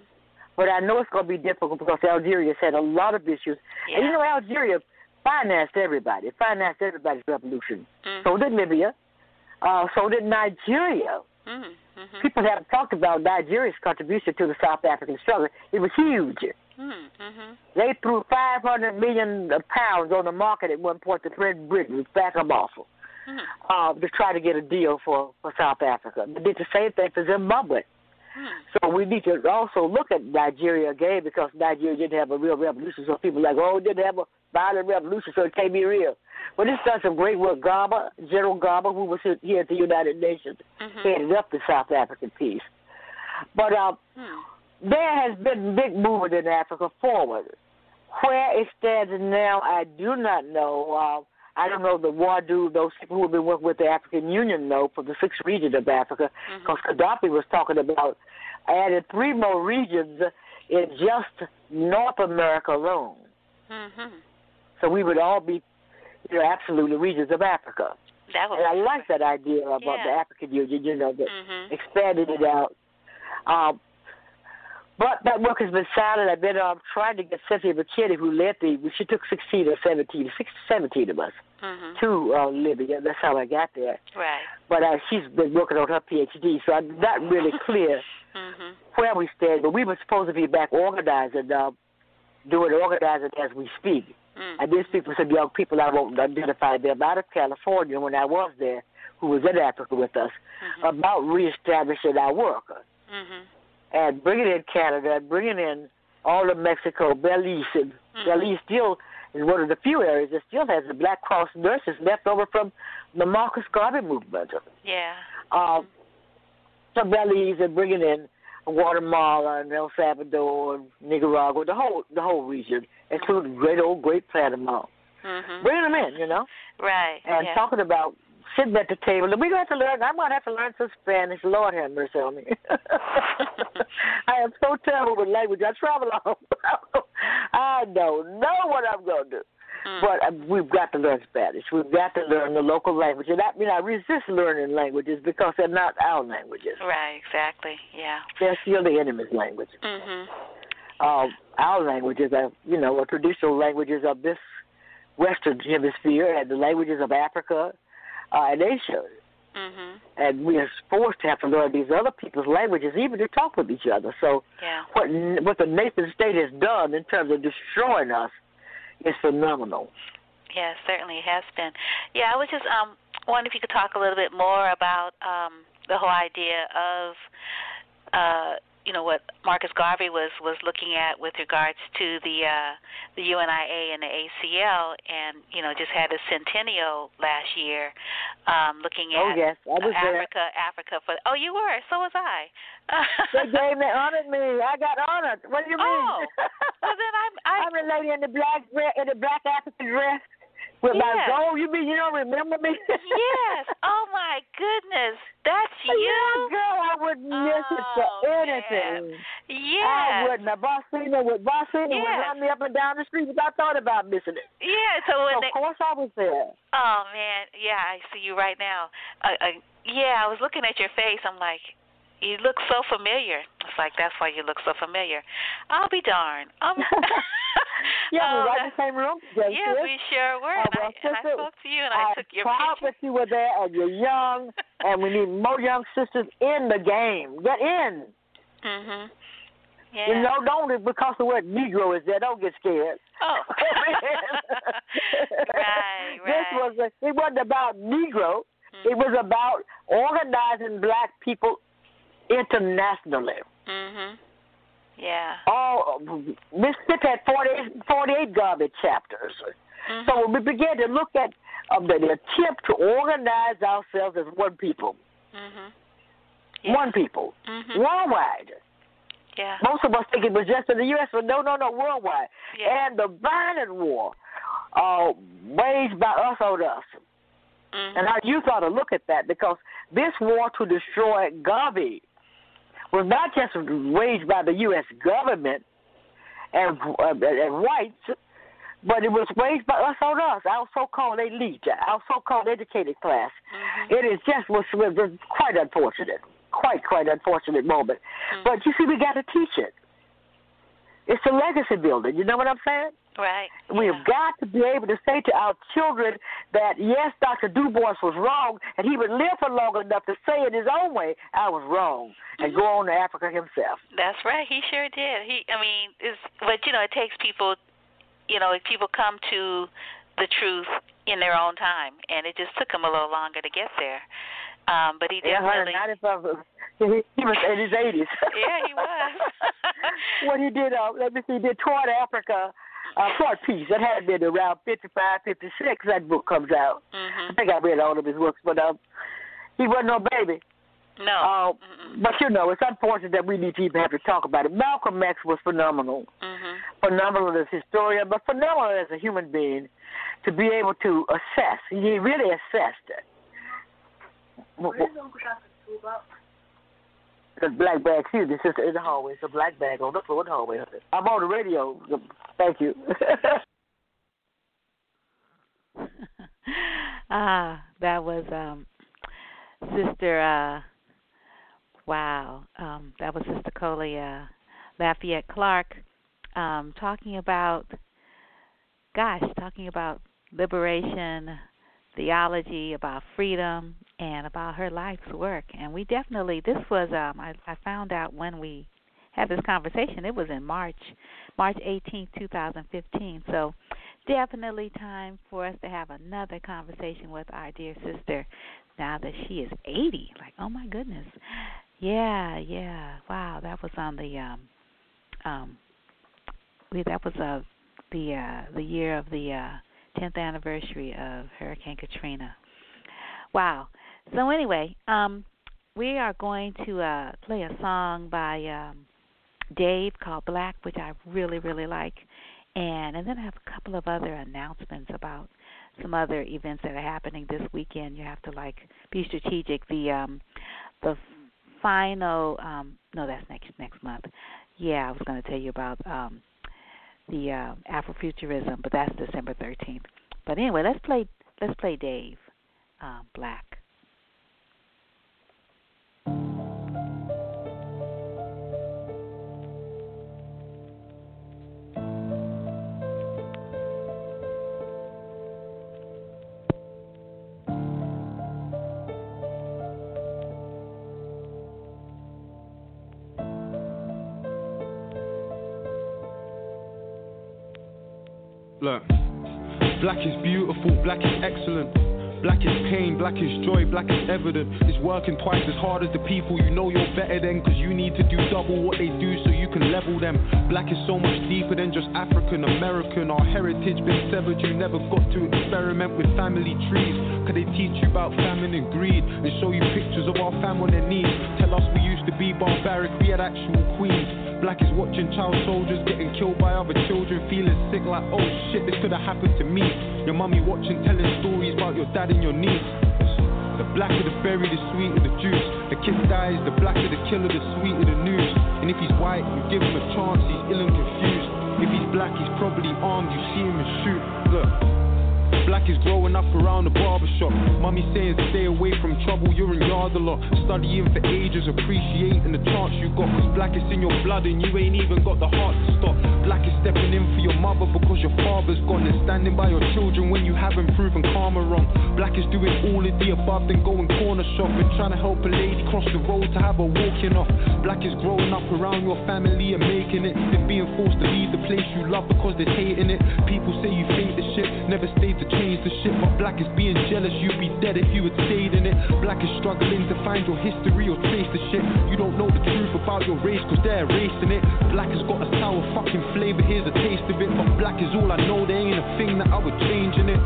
but I know it's going to be difficult because Algeria's had a lot of issues. yeah. And you know, Algeria financed everybody. Financed everybody's revolution. mm, So did Libya. Uh, so did Nigeria. mm, mhm, People haven't talked about Nigeria's contribution to the South African struggle. It was huge. mm, mhm, They threw 500 million pounds on the market at one point to threaten Britain with backup offer mm, uh, to try to get a deal for, for South Africa. They did the same thing for Zimbabwe. mm, So we need to also look at Nigeria again because Nigeria didn't have a real revolution. So people are like, oh, it didn't have a violent revolution, so it can't be real. But it's done some great work. Garba, General Garba, who was here at the United Nations, mhm, headed up the South African peace. But uh, mm, there has been big movement in Africa forward. Where it stands now, I do not know. Uh, I don't know the WADU, those people who have been working with the African Union know for the six regions of Africa, because mm-hmm. Gaddafi was talking about adding three more regions in just North America alone. Mm-hmm. So we would all be, you know, absolutely regions of Africa. That and I like that idea about yeah. the African Union, you know, that mm-hmm. expanding it out. Um, but that work has been silent. I've been um, trying to get Cynthia McKinney, who led the, she took 16 or 17, 16, 17 of us mm-hmm. to uh, Libya. That's how I got there. Right. But uh, she's been working on her PhD, so I'm not really clear mm-hmm. where we stand. But we were supposed to be back organizing, uh, doing organizing as we speak. Mm-hmm. I did speak with some young people, I won't identify them, out of California when I was there, who was in Africa with us, mm-hmm. about reestablishing our work Mm-hmm. and bringing in Canada bringing in all of Mexico, Belize. And Mm-hmm. Belize still is one of the few areas that still has the Black Cross nurses left over from the Marcus Garvey movement. Yeah. Um, so Belize and bringing in Guatemala and El Salvador and Nicaragua, the whole the whole region, including great old Great Panama. Mm-hmm. Bringing them in, you know, Right. and yeah. talking about sitting at the table. And we're going to have to learn. I'm going to have to learn some Spanish. Lord have mercy on me. I am so terrible with language. I travel all. I don't know what I'm going to do. Mm. But uh, we've got to learn Spanish. We've got to learn the local language. And I mean, I resist learning languages because they're not our languages. Right. Exactly. Yeah. They're still the enemy's language. Mhm. Um, our languages are, you know, are traditional languages of this Western Hemisphere and the languages of Africa uh, and Asia. Mhm. And we are forced to have to learn these other people's languages even to talk with each other. So Yeah. what what the nation state has done in terms of destroying us is phenomenal. Yeah, certainly it has been. Yeah, I was just um wondering if you could talk a little bit more about um the whole idea of uh you know what Marcus Garvey was was looking at with regards to the uh the UNIA and the ACL and you know just had a centennial last year um looking at Oh yes, I was there. Africa Africa for Oh, you were. So was I. They gave me honored me. I got honored. What do you mean? Oh, well then I'm I I'm a lady in the black dress, in the black African dress with my Yes. gold. You mean you don't remember me? Yes. Oh my goodness. That's you. Yeah, girl, I wouldn't miss it for Oh, anything. I Yes. wouldn't. A Bossina would Bossina would run me up and down the street if I thought about missing it. Yeah. So So when of course I was there. oh man, yeah, I see you right now. Uh, uh, yeah, I was looking at your face. I'm like, you look so familiar. It's like that's why you look so familiar. I'll be darned. Um, yeah, oh, we're in the same room. Yeah, we sure were. Oh, and, I, and I spoke to you, and I I'm took your proud picture. that you were there, and you're young, and we need more young sisters in the game. Get in. Mhm. Yeah. You know, don't because the word Negro is there. Don't get scared. Oh. right, right. This was a, it wasn't about Negro. Mm-hmm. It was about organizing black people internationally. Mhm. Yeah. All Mississippi had 48, 48 Garvey chapters. Mhm. So we began to look at um, the, the attempt to organize ourselves as one people, Mhm. Yeah. one people, Mhm. worldwide. Yeah. Most of us think it was just in the U.S., but no, no, no, worldwide. Yeah. And the violent war uh, waged by us on us. Mhm. And our youth ought to look at that because this war to destroy Garvey was not just waged by the U.S. government and, uh, and whites, but it was waged by us on us, our so-called elite, our so-called educated class. Mhm. It is just was, was quite unfortunate, quite quite unfortunate moment. Mhm. But you see, we got to teach it. It's a legacy building. You know what I'm saying? Right. We yeah. have got to be able to say to our children that yes, Dr. Du Bois was wrong, and he would live for long enough to say in his own way, I was wrong, and mm-hmm. go on to Africa himself. That's right. He sure did. He, I mean, it's but you know, it takes people. You know, if people come to the truth in their own time, and it just took him a little longer to get there. Um, but he Yeah, definitely. 195. He, he was in his 80s. yeah, he was. what he did, uh, let me see, he did toward Africa, uh, toward peace. That had been around 55, 56. That book comes out. I mhm. think I read all of his works, but um, he wasn't no baby. No. Uh, but you know, it's unfortunate that we need to even have to talk about it. Malcolm X was phenomenal. Mhm. Phenomenal as a historian, but phenomenal as a human being to be able to assess. He really assessed it. The black bag, excuse me, sister in the hallway. It's a black bag on the floor in the hallway. I'm on the radio. Thank you. ah, that was um Sister uh wow. Um that was Sister Colia uh Lafayette Clark um talking about gosh, talking about liberation, theology, about freedom and about her life's work. And we definitely this was um I, I found out when we had this conversation, it was in March, March 18th, 2015. So definitely time for us to have another conversation with our dear sister now that she is 80. Like, oh my goodness. Yeah, yeah. Wow, that was on the um um that was uh the uh the year of the uh 10th anniversary of Hurricane Katrina. Wow. So anyway, um we are going to uh play a song by um Dave called Black which I really really like and and then I have a couple of other announcements about some other events that are happening this weekend. You have to like be strategic. The um the final um no that's next next month. Yeah, I was going to tell you about um the uh, Afrofuturism, but that's December 13th. But anyway, let's play let's play Dave um, Black. Black is beautiful, black is excellent. Black is pain, black is joy, black is evident. It's working twice as hard as the people you know you're better than. Cause you need to do double what they do so you can level them. Black is so much deeper than just African American. Our heritage been severed, you never got to experiment with family trees. Cause they teach you about famine and greed. And show you pictures of our fam on their knees. Tell us we used to be barbaric, we had actual queens. Black is watching child soldiers getting killed by other children, feeling sick like, oh shit, this could have happened to me. Your mummy watching, telling stories about your dad and your niece. The blacker the berry, the sweeter the juice. The kid dies, the blacker the killer, the sweeter the news. And if he's white, you give him a chance, he's ill and confused. If he's black, he's probably armed, you see him and shoot. Look. Black is growing up around the barbershop. Mommy saying stay away from trouble, you're in yard a lot. Studying for ages, appreciating the chance you got. Cause black is in your blood and you ain't even got the heart to stop. Black is stepping in for your mother because your father's gone. And standing by your children when you haven't proven karma wrong. Black is doing all of the above, then going corner shopping. Trying to help a lady cross the road to have her walking off. Black is growing up around your family and making it. Then being forced to leave the place you love because they're hating it. People say you fake the shit, never stayed to change the shit. My black is being jealous, you'd be dead if you had stayed in it. Black is struggling to find your history or trace the shit. You don't know the truth about your race cause they're erasing it. Black has got a sour fucking flavor, here's a taste of it. But black is all I know, there ain't a thing that I would change in it.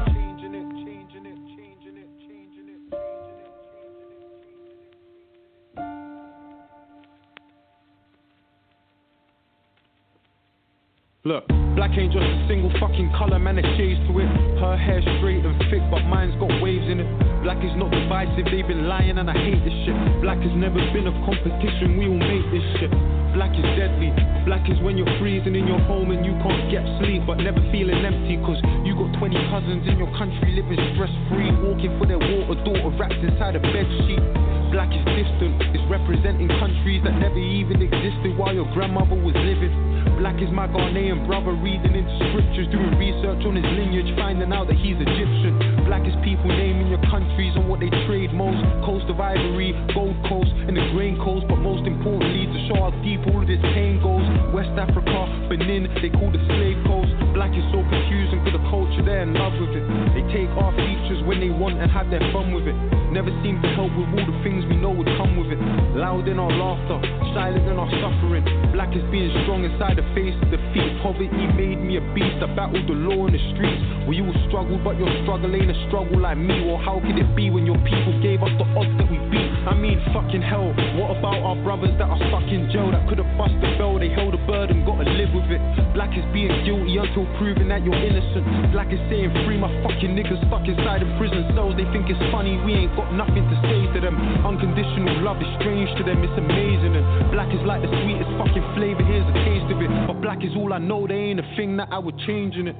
Look, black ain't just a single fucking color, man, it shades to it. Her hair straight and thick, but mine's got waves in it. Black is not divisive, they've been lying and I hate this shit. Black has never been a competition, we all make this shit. Black is deadly. Black is when you're freezing in your home and you can't get sleep, but never feeling empty. Cause you got 20 cousins in your country living stress free, walking for their water, daughter wrapped inside a bed sheet. Black is distant, it's representing countries that never even existed while your grandmother was living. Black is my Ghanaian brother reading into scriptures, doing research on his lineage, finding out that he's Egyptian. Black is people naming your countries and what they trade most. Coast of Ivory, Gold Coast, and the Grain Coast, but most importantly, to show how deep all of this pain goes. West Africa, Benin, they call the slave coast. Black is so confusing for the culture, they're in love with it. They take our features, when they want and have their fun with it. Never seem to help with all the things we know would come with it. Loud in our laughter, silent in our suffering. Black is being strong inside the face of defeat. Poverty made me a beast. I battled the law in the streets. We all struggle, but your struggle ain't a struggle like me. Or how could it be when your people gave us the odds that we beat? I mean, fucking hell. What about our brothers that are stuck in jail that could have bust the bell? They held a burden, gotta live with it. Black is being guilty until proven that you're innocent. Black is saying free my fucking niggas stuck inside of prison cells. They think it's funny, we ain't got nothing to say to them. Unconditional love is strange to them, it's amazing. And black is like the sweetest fucking flavor, here's a taste of it. But black is all I know, there ain't a thing that I would change in it.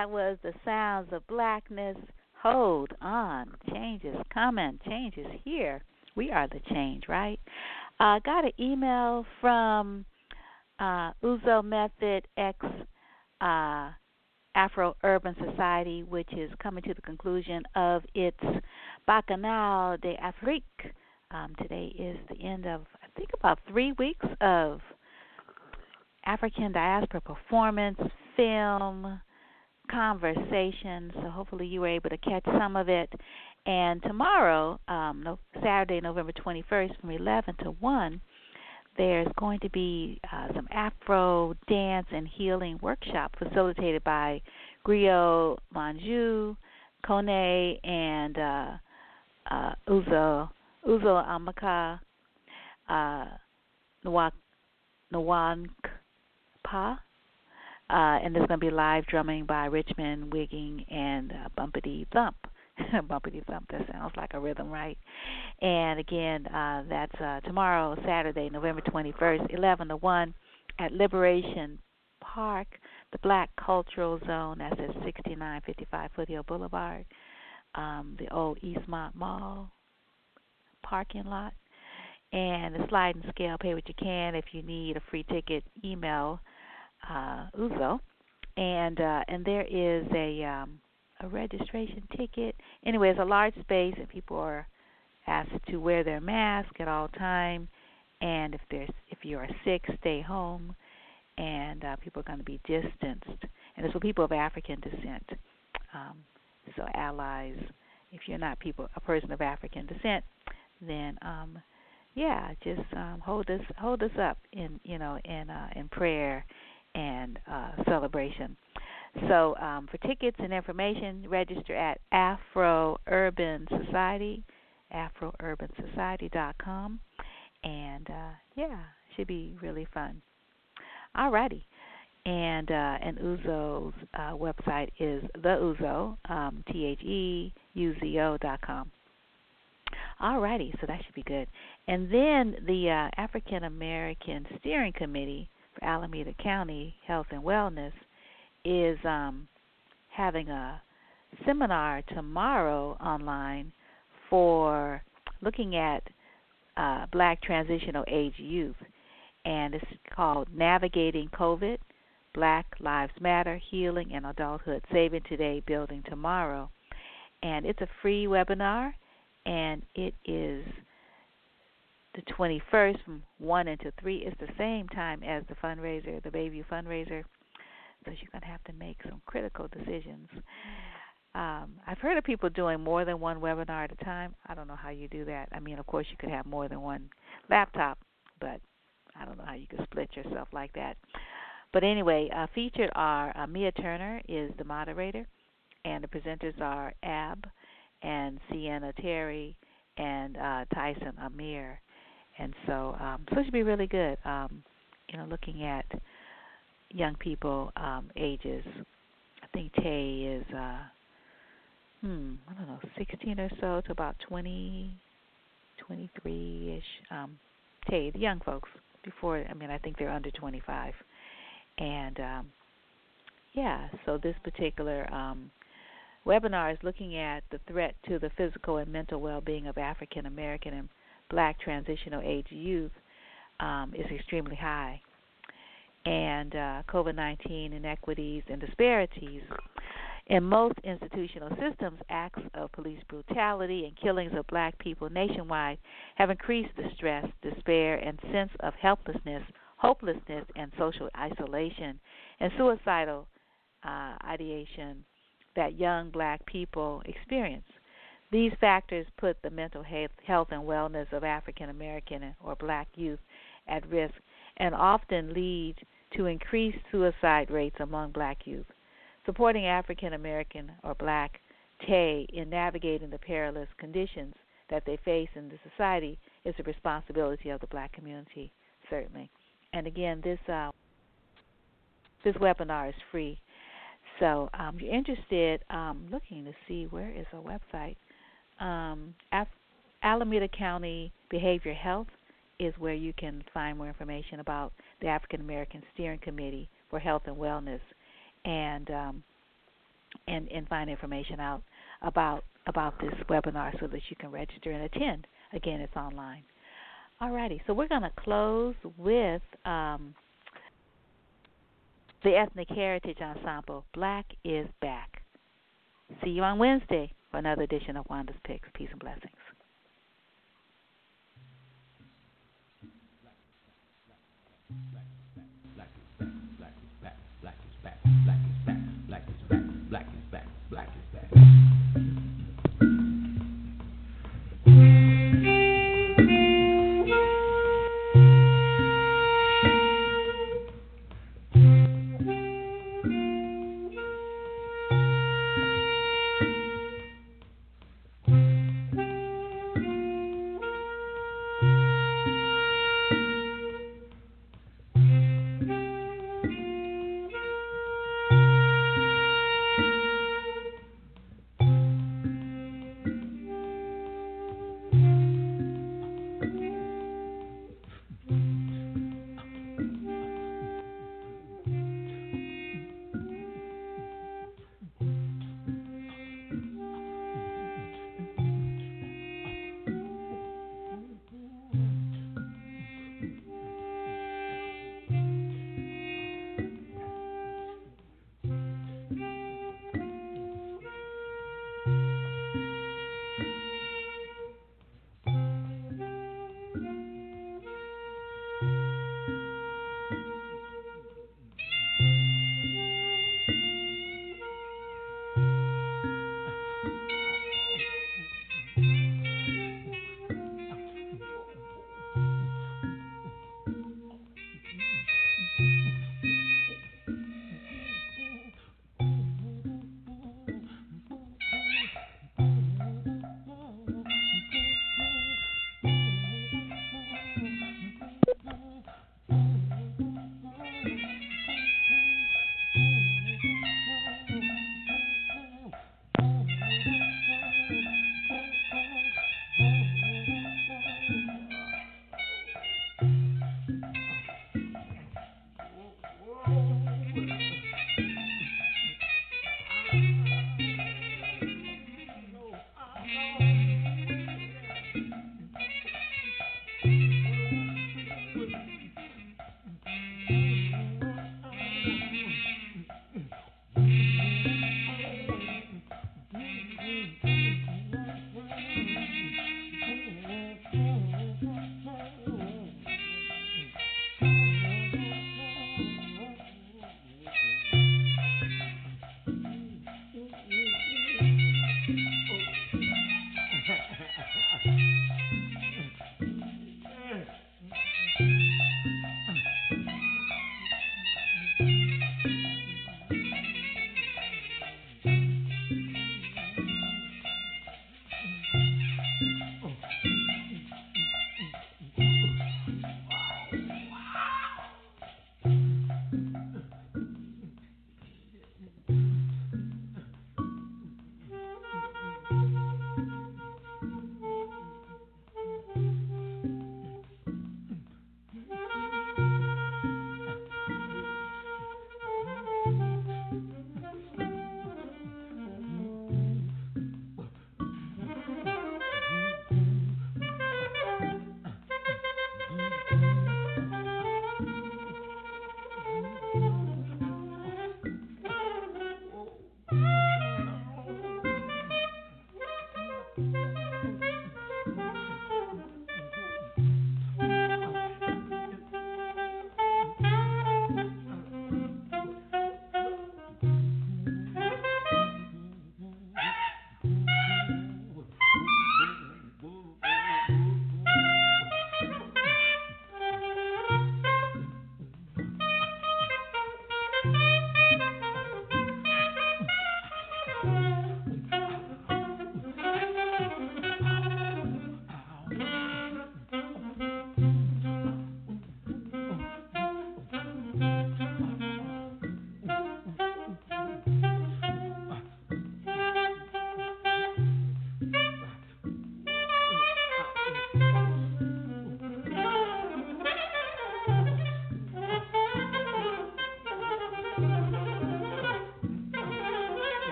That was the sounds of blackness. Hold on. Change is coming. Change is here. We are the change, right? Uh, got an email from uh, Uzo Method X uh, Afro Urban Society, which is coming to the conclusion of its Bacchanal d'Afrique. Um, today is the end of, I think, about three weeks of African diaspora performance, film, conversation. So hopefully you were able to catch some of it. And tomorrow, um, no, Saturday, November 21st, from 11 to 1, there's going to be uh, some Afro dance and healing workshop facilitated by Griot Manju, Kone, and uh, uh, Uzo Uzo Amaka, uh, Nwank Pa. Uh, and there's going to be live drumming by Richmond Wigging and uh, Bumpity Thump. Bumpity Thump, that sounds like a rhythm, right? And again, uh, that's uh, tomorrow, Saturday, November 21st, 11 to 1 at Liberation Park, the Black Cultural Zone. That's at 6955 Foothill Boulevard, um, the old Eastmont Mall parking lot. And the sliding scale, pay what you can. If you need a free ticket, email uh, Uzo, and uh, and there is a um, a registration ticket. Anyway, it's a large space, and people are asked to wear their mask at all time. And if there's if you are sick, stay home. And uh, people are going to be distanced. And it's for people of African descent. Um, so allies, if you're not people a person of African descent, then um, yeah, just um, hold us hold us up in you know in uh, in prayer and uh, celebration. So um, for tickets and information, register at Afro Urban Society, AfroUrbanSociety.com, and uh, yeah, should be really fun. Alrighty, and uh, and Uzo's uh, website is the Uzo, um, T H E U Z O dot com. Alrighty, so that should be good. And then the uh, African American Steering Committee Alameda County Health and Wellness is um, having a seminar tomorrow online for looking at uh, black transitional age youth. And it's called Navigating COVID Black Lives Matter Healing and Adulthood Saving Today, Building Tomorrow. And it's a free webinar, and it is the 21st from 1 until 3 is the same time as the fundraiser, the Bayview fundraiser. So you're going to have to make some critical decisions. Um, I've heard of people doing more than one webinar at a time. I don't know how you do that. I mean, of course, you could have more than one laptop, but I don't know how you could split yourself like that. But anyway, uh, featured are uh, Mia Turner is the moderator, and the presenters are Ab and Sienna Terry and uh, Tyson Amir and so um, so it should be really good. Um, you know, looking at young people um, ages. I think Tay is uh, hmm I don't know, 16 or so to about 20, 23 ish. Um, Tay, the young folks before. I mean, I think they're under 25, and um, yeah. So this particular um, webinar is looking at the threat to the physical and mental well-being of African American and black transitional age youth um, is extremely high. And uh, COVID 19 inequities and disparities in most institutional systems, acts of police brutality and killings of black people nationwide have increased the stress, despair, and sense of helplessness, hopelessness, and social isolation and suicidal uh, ideation that young black people experience. These factors put the mental health and wellness of African American or black youth at risk and often lead to increased suicide rates among black youth. Supporting African American or black Tay in navigating the perilous conditions that they face in the society is a responsibility of the black community, certainly. And again, this uh, this webinar is free. So, um, if you're interested, um, looking to see where is a website um, Af- Alameda County Behavior Health is where you can find more information about the African American Steering Committee for Health and Wellness. And um, and and find information out about about this webinar so that you can register and attend. Again, it's online. Alrighty, so we're going to close with um, the Ethnic Heritage Ensemble. Black is back. See you on Wednesday for another edition of Wanda's Picks. Peace and blessings. Black is back.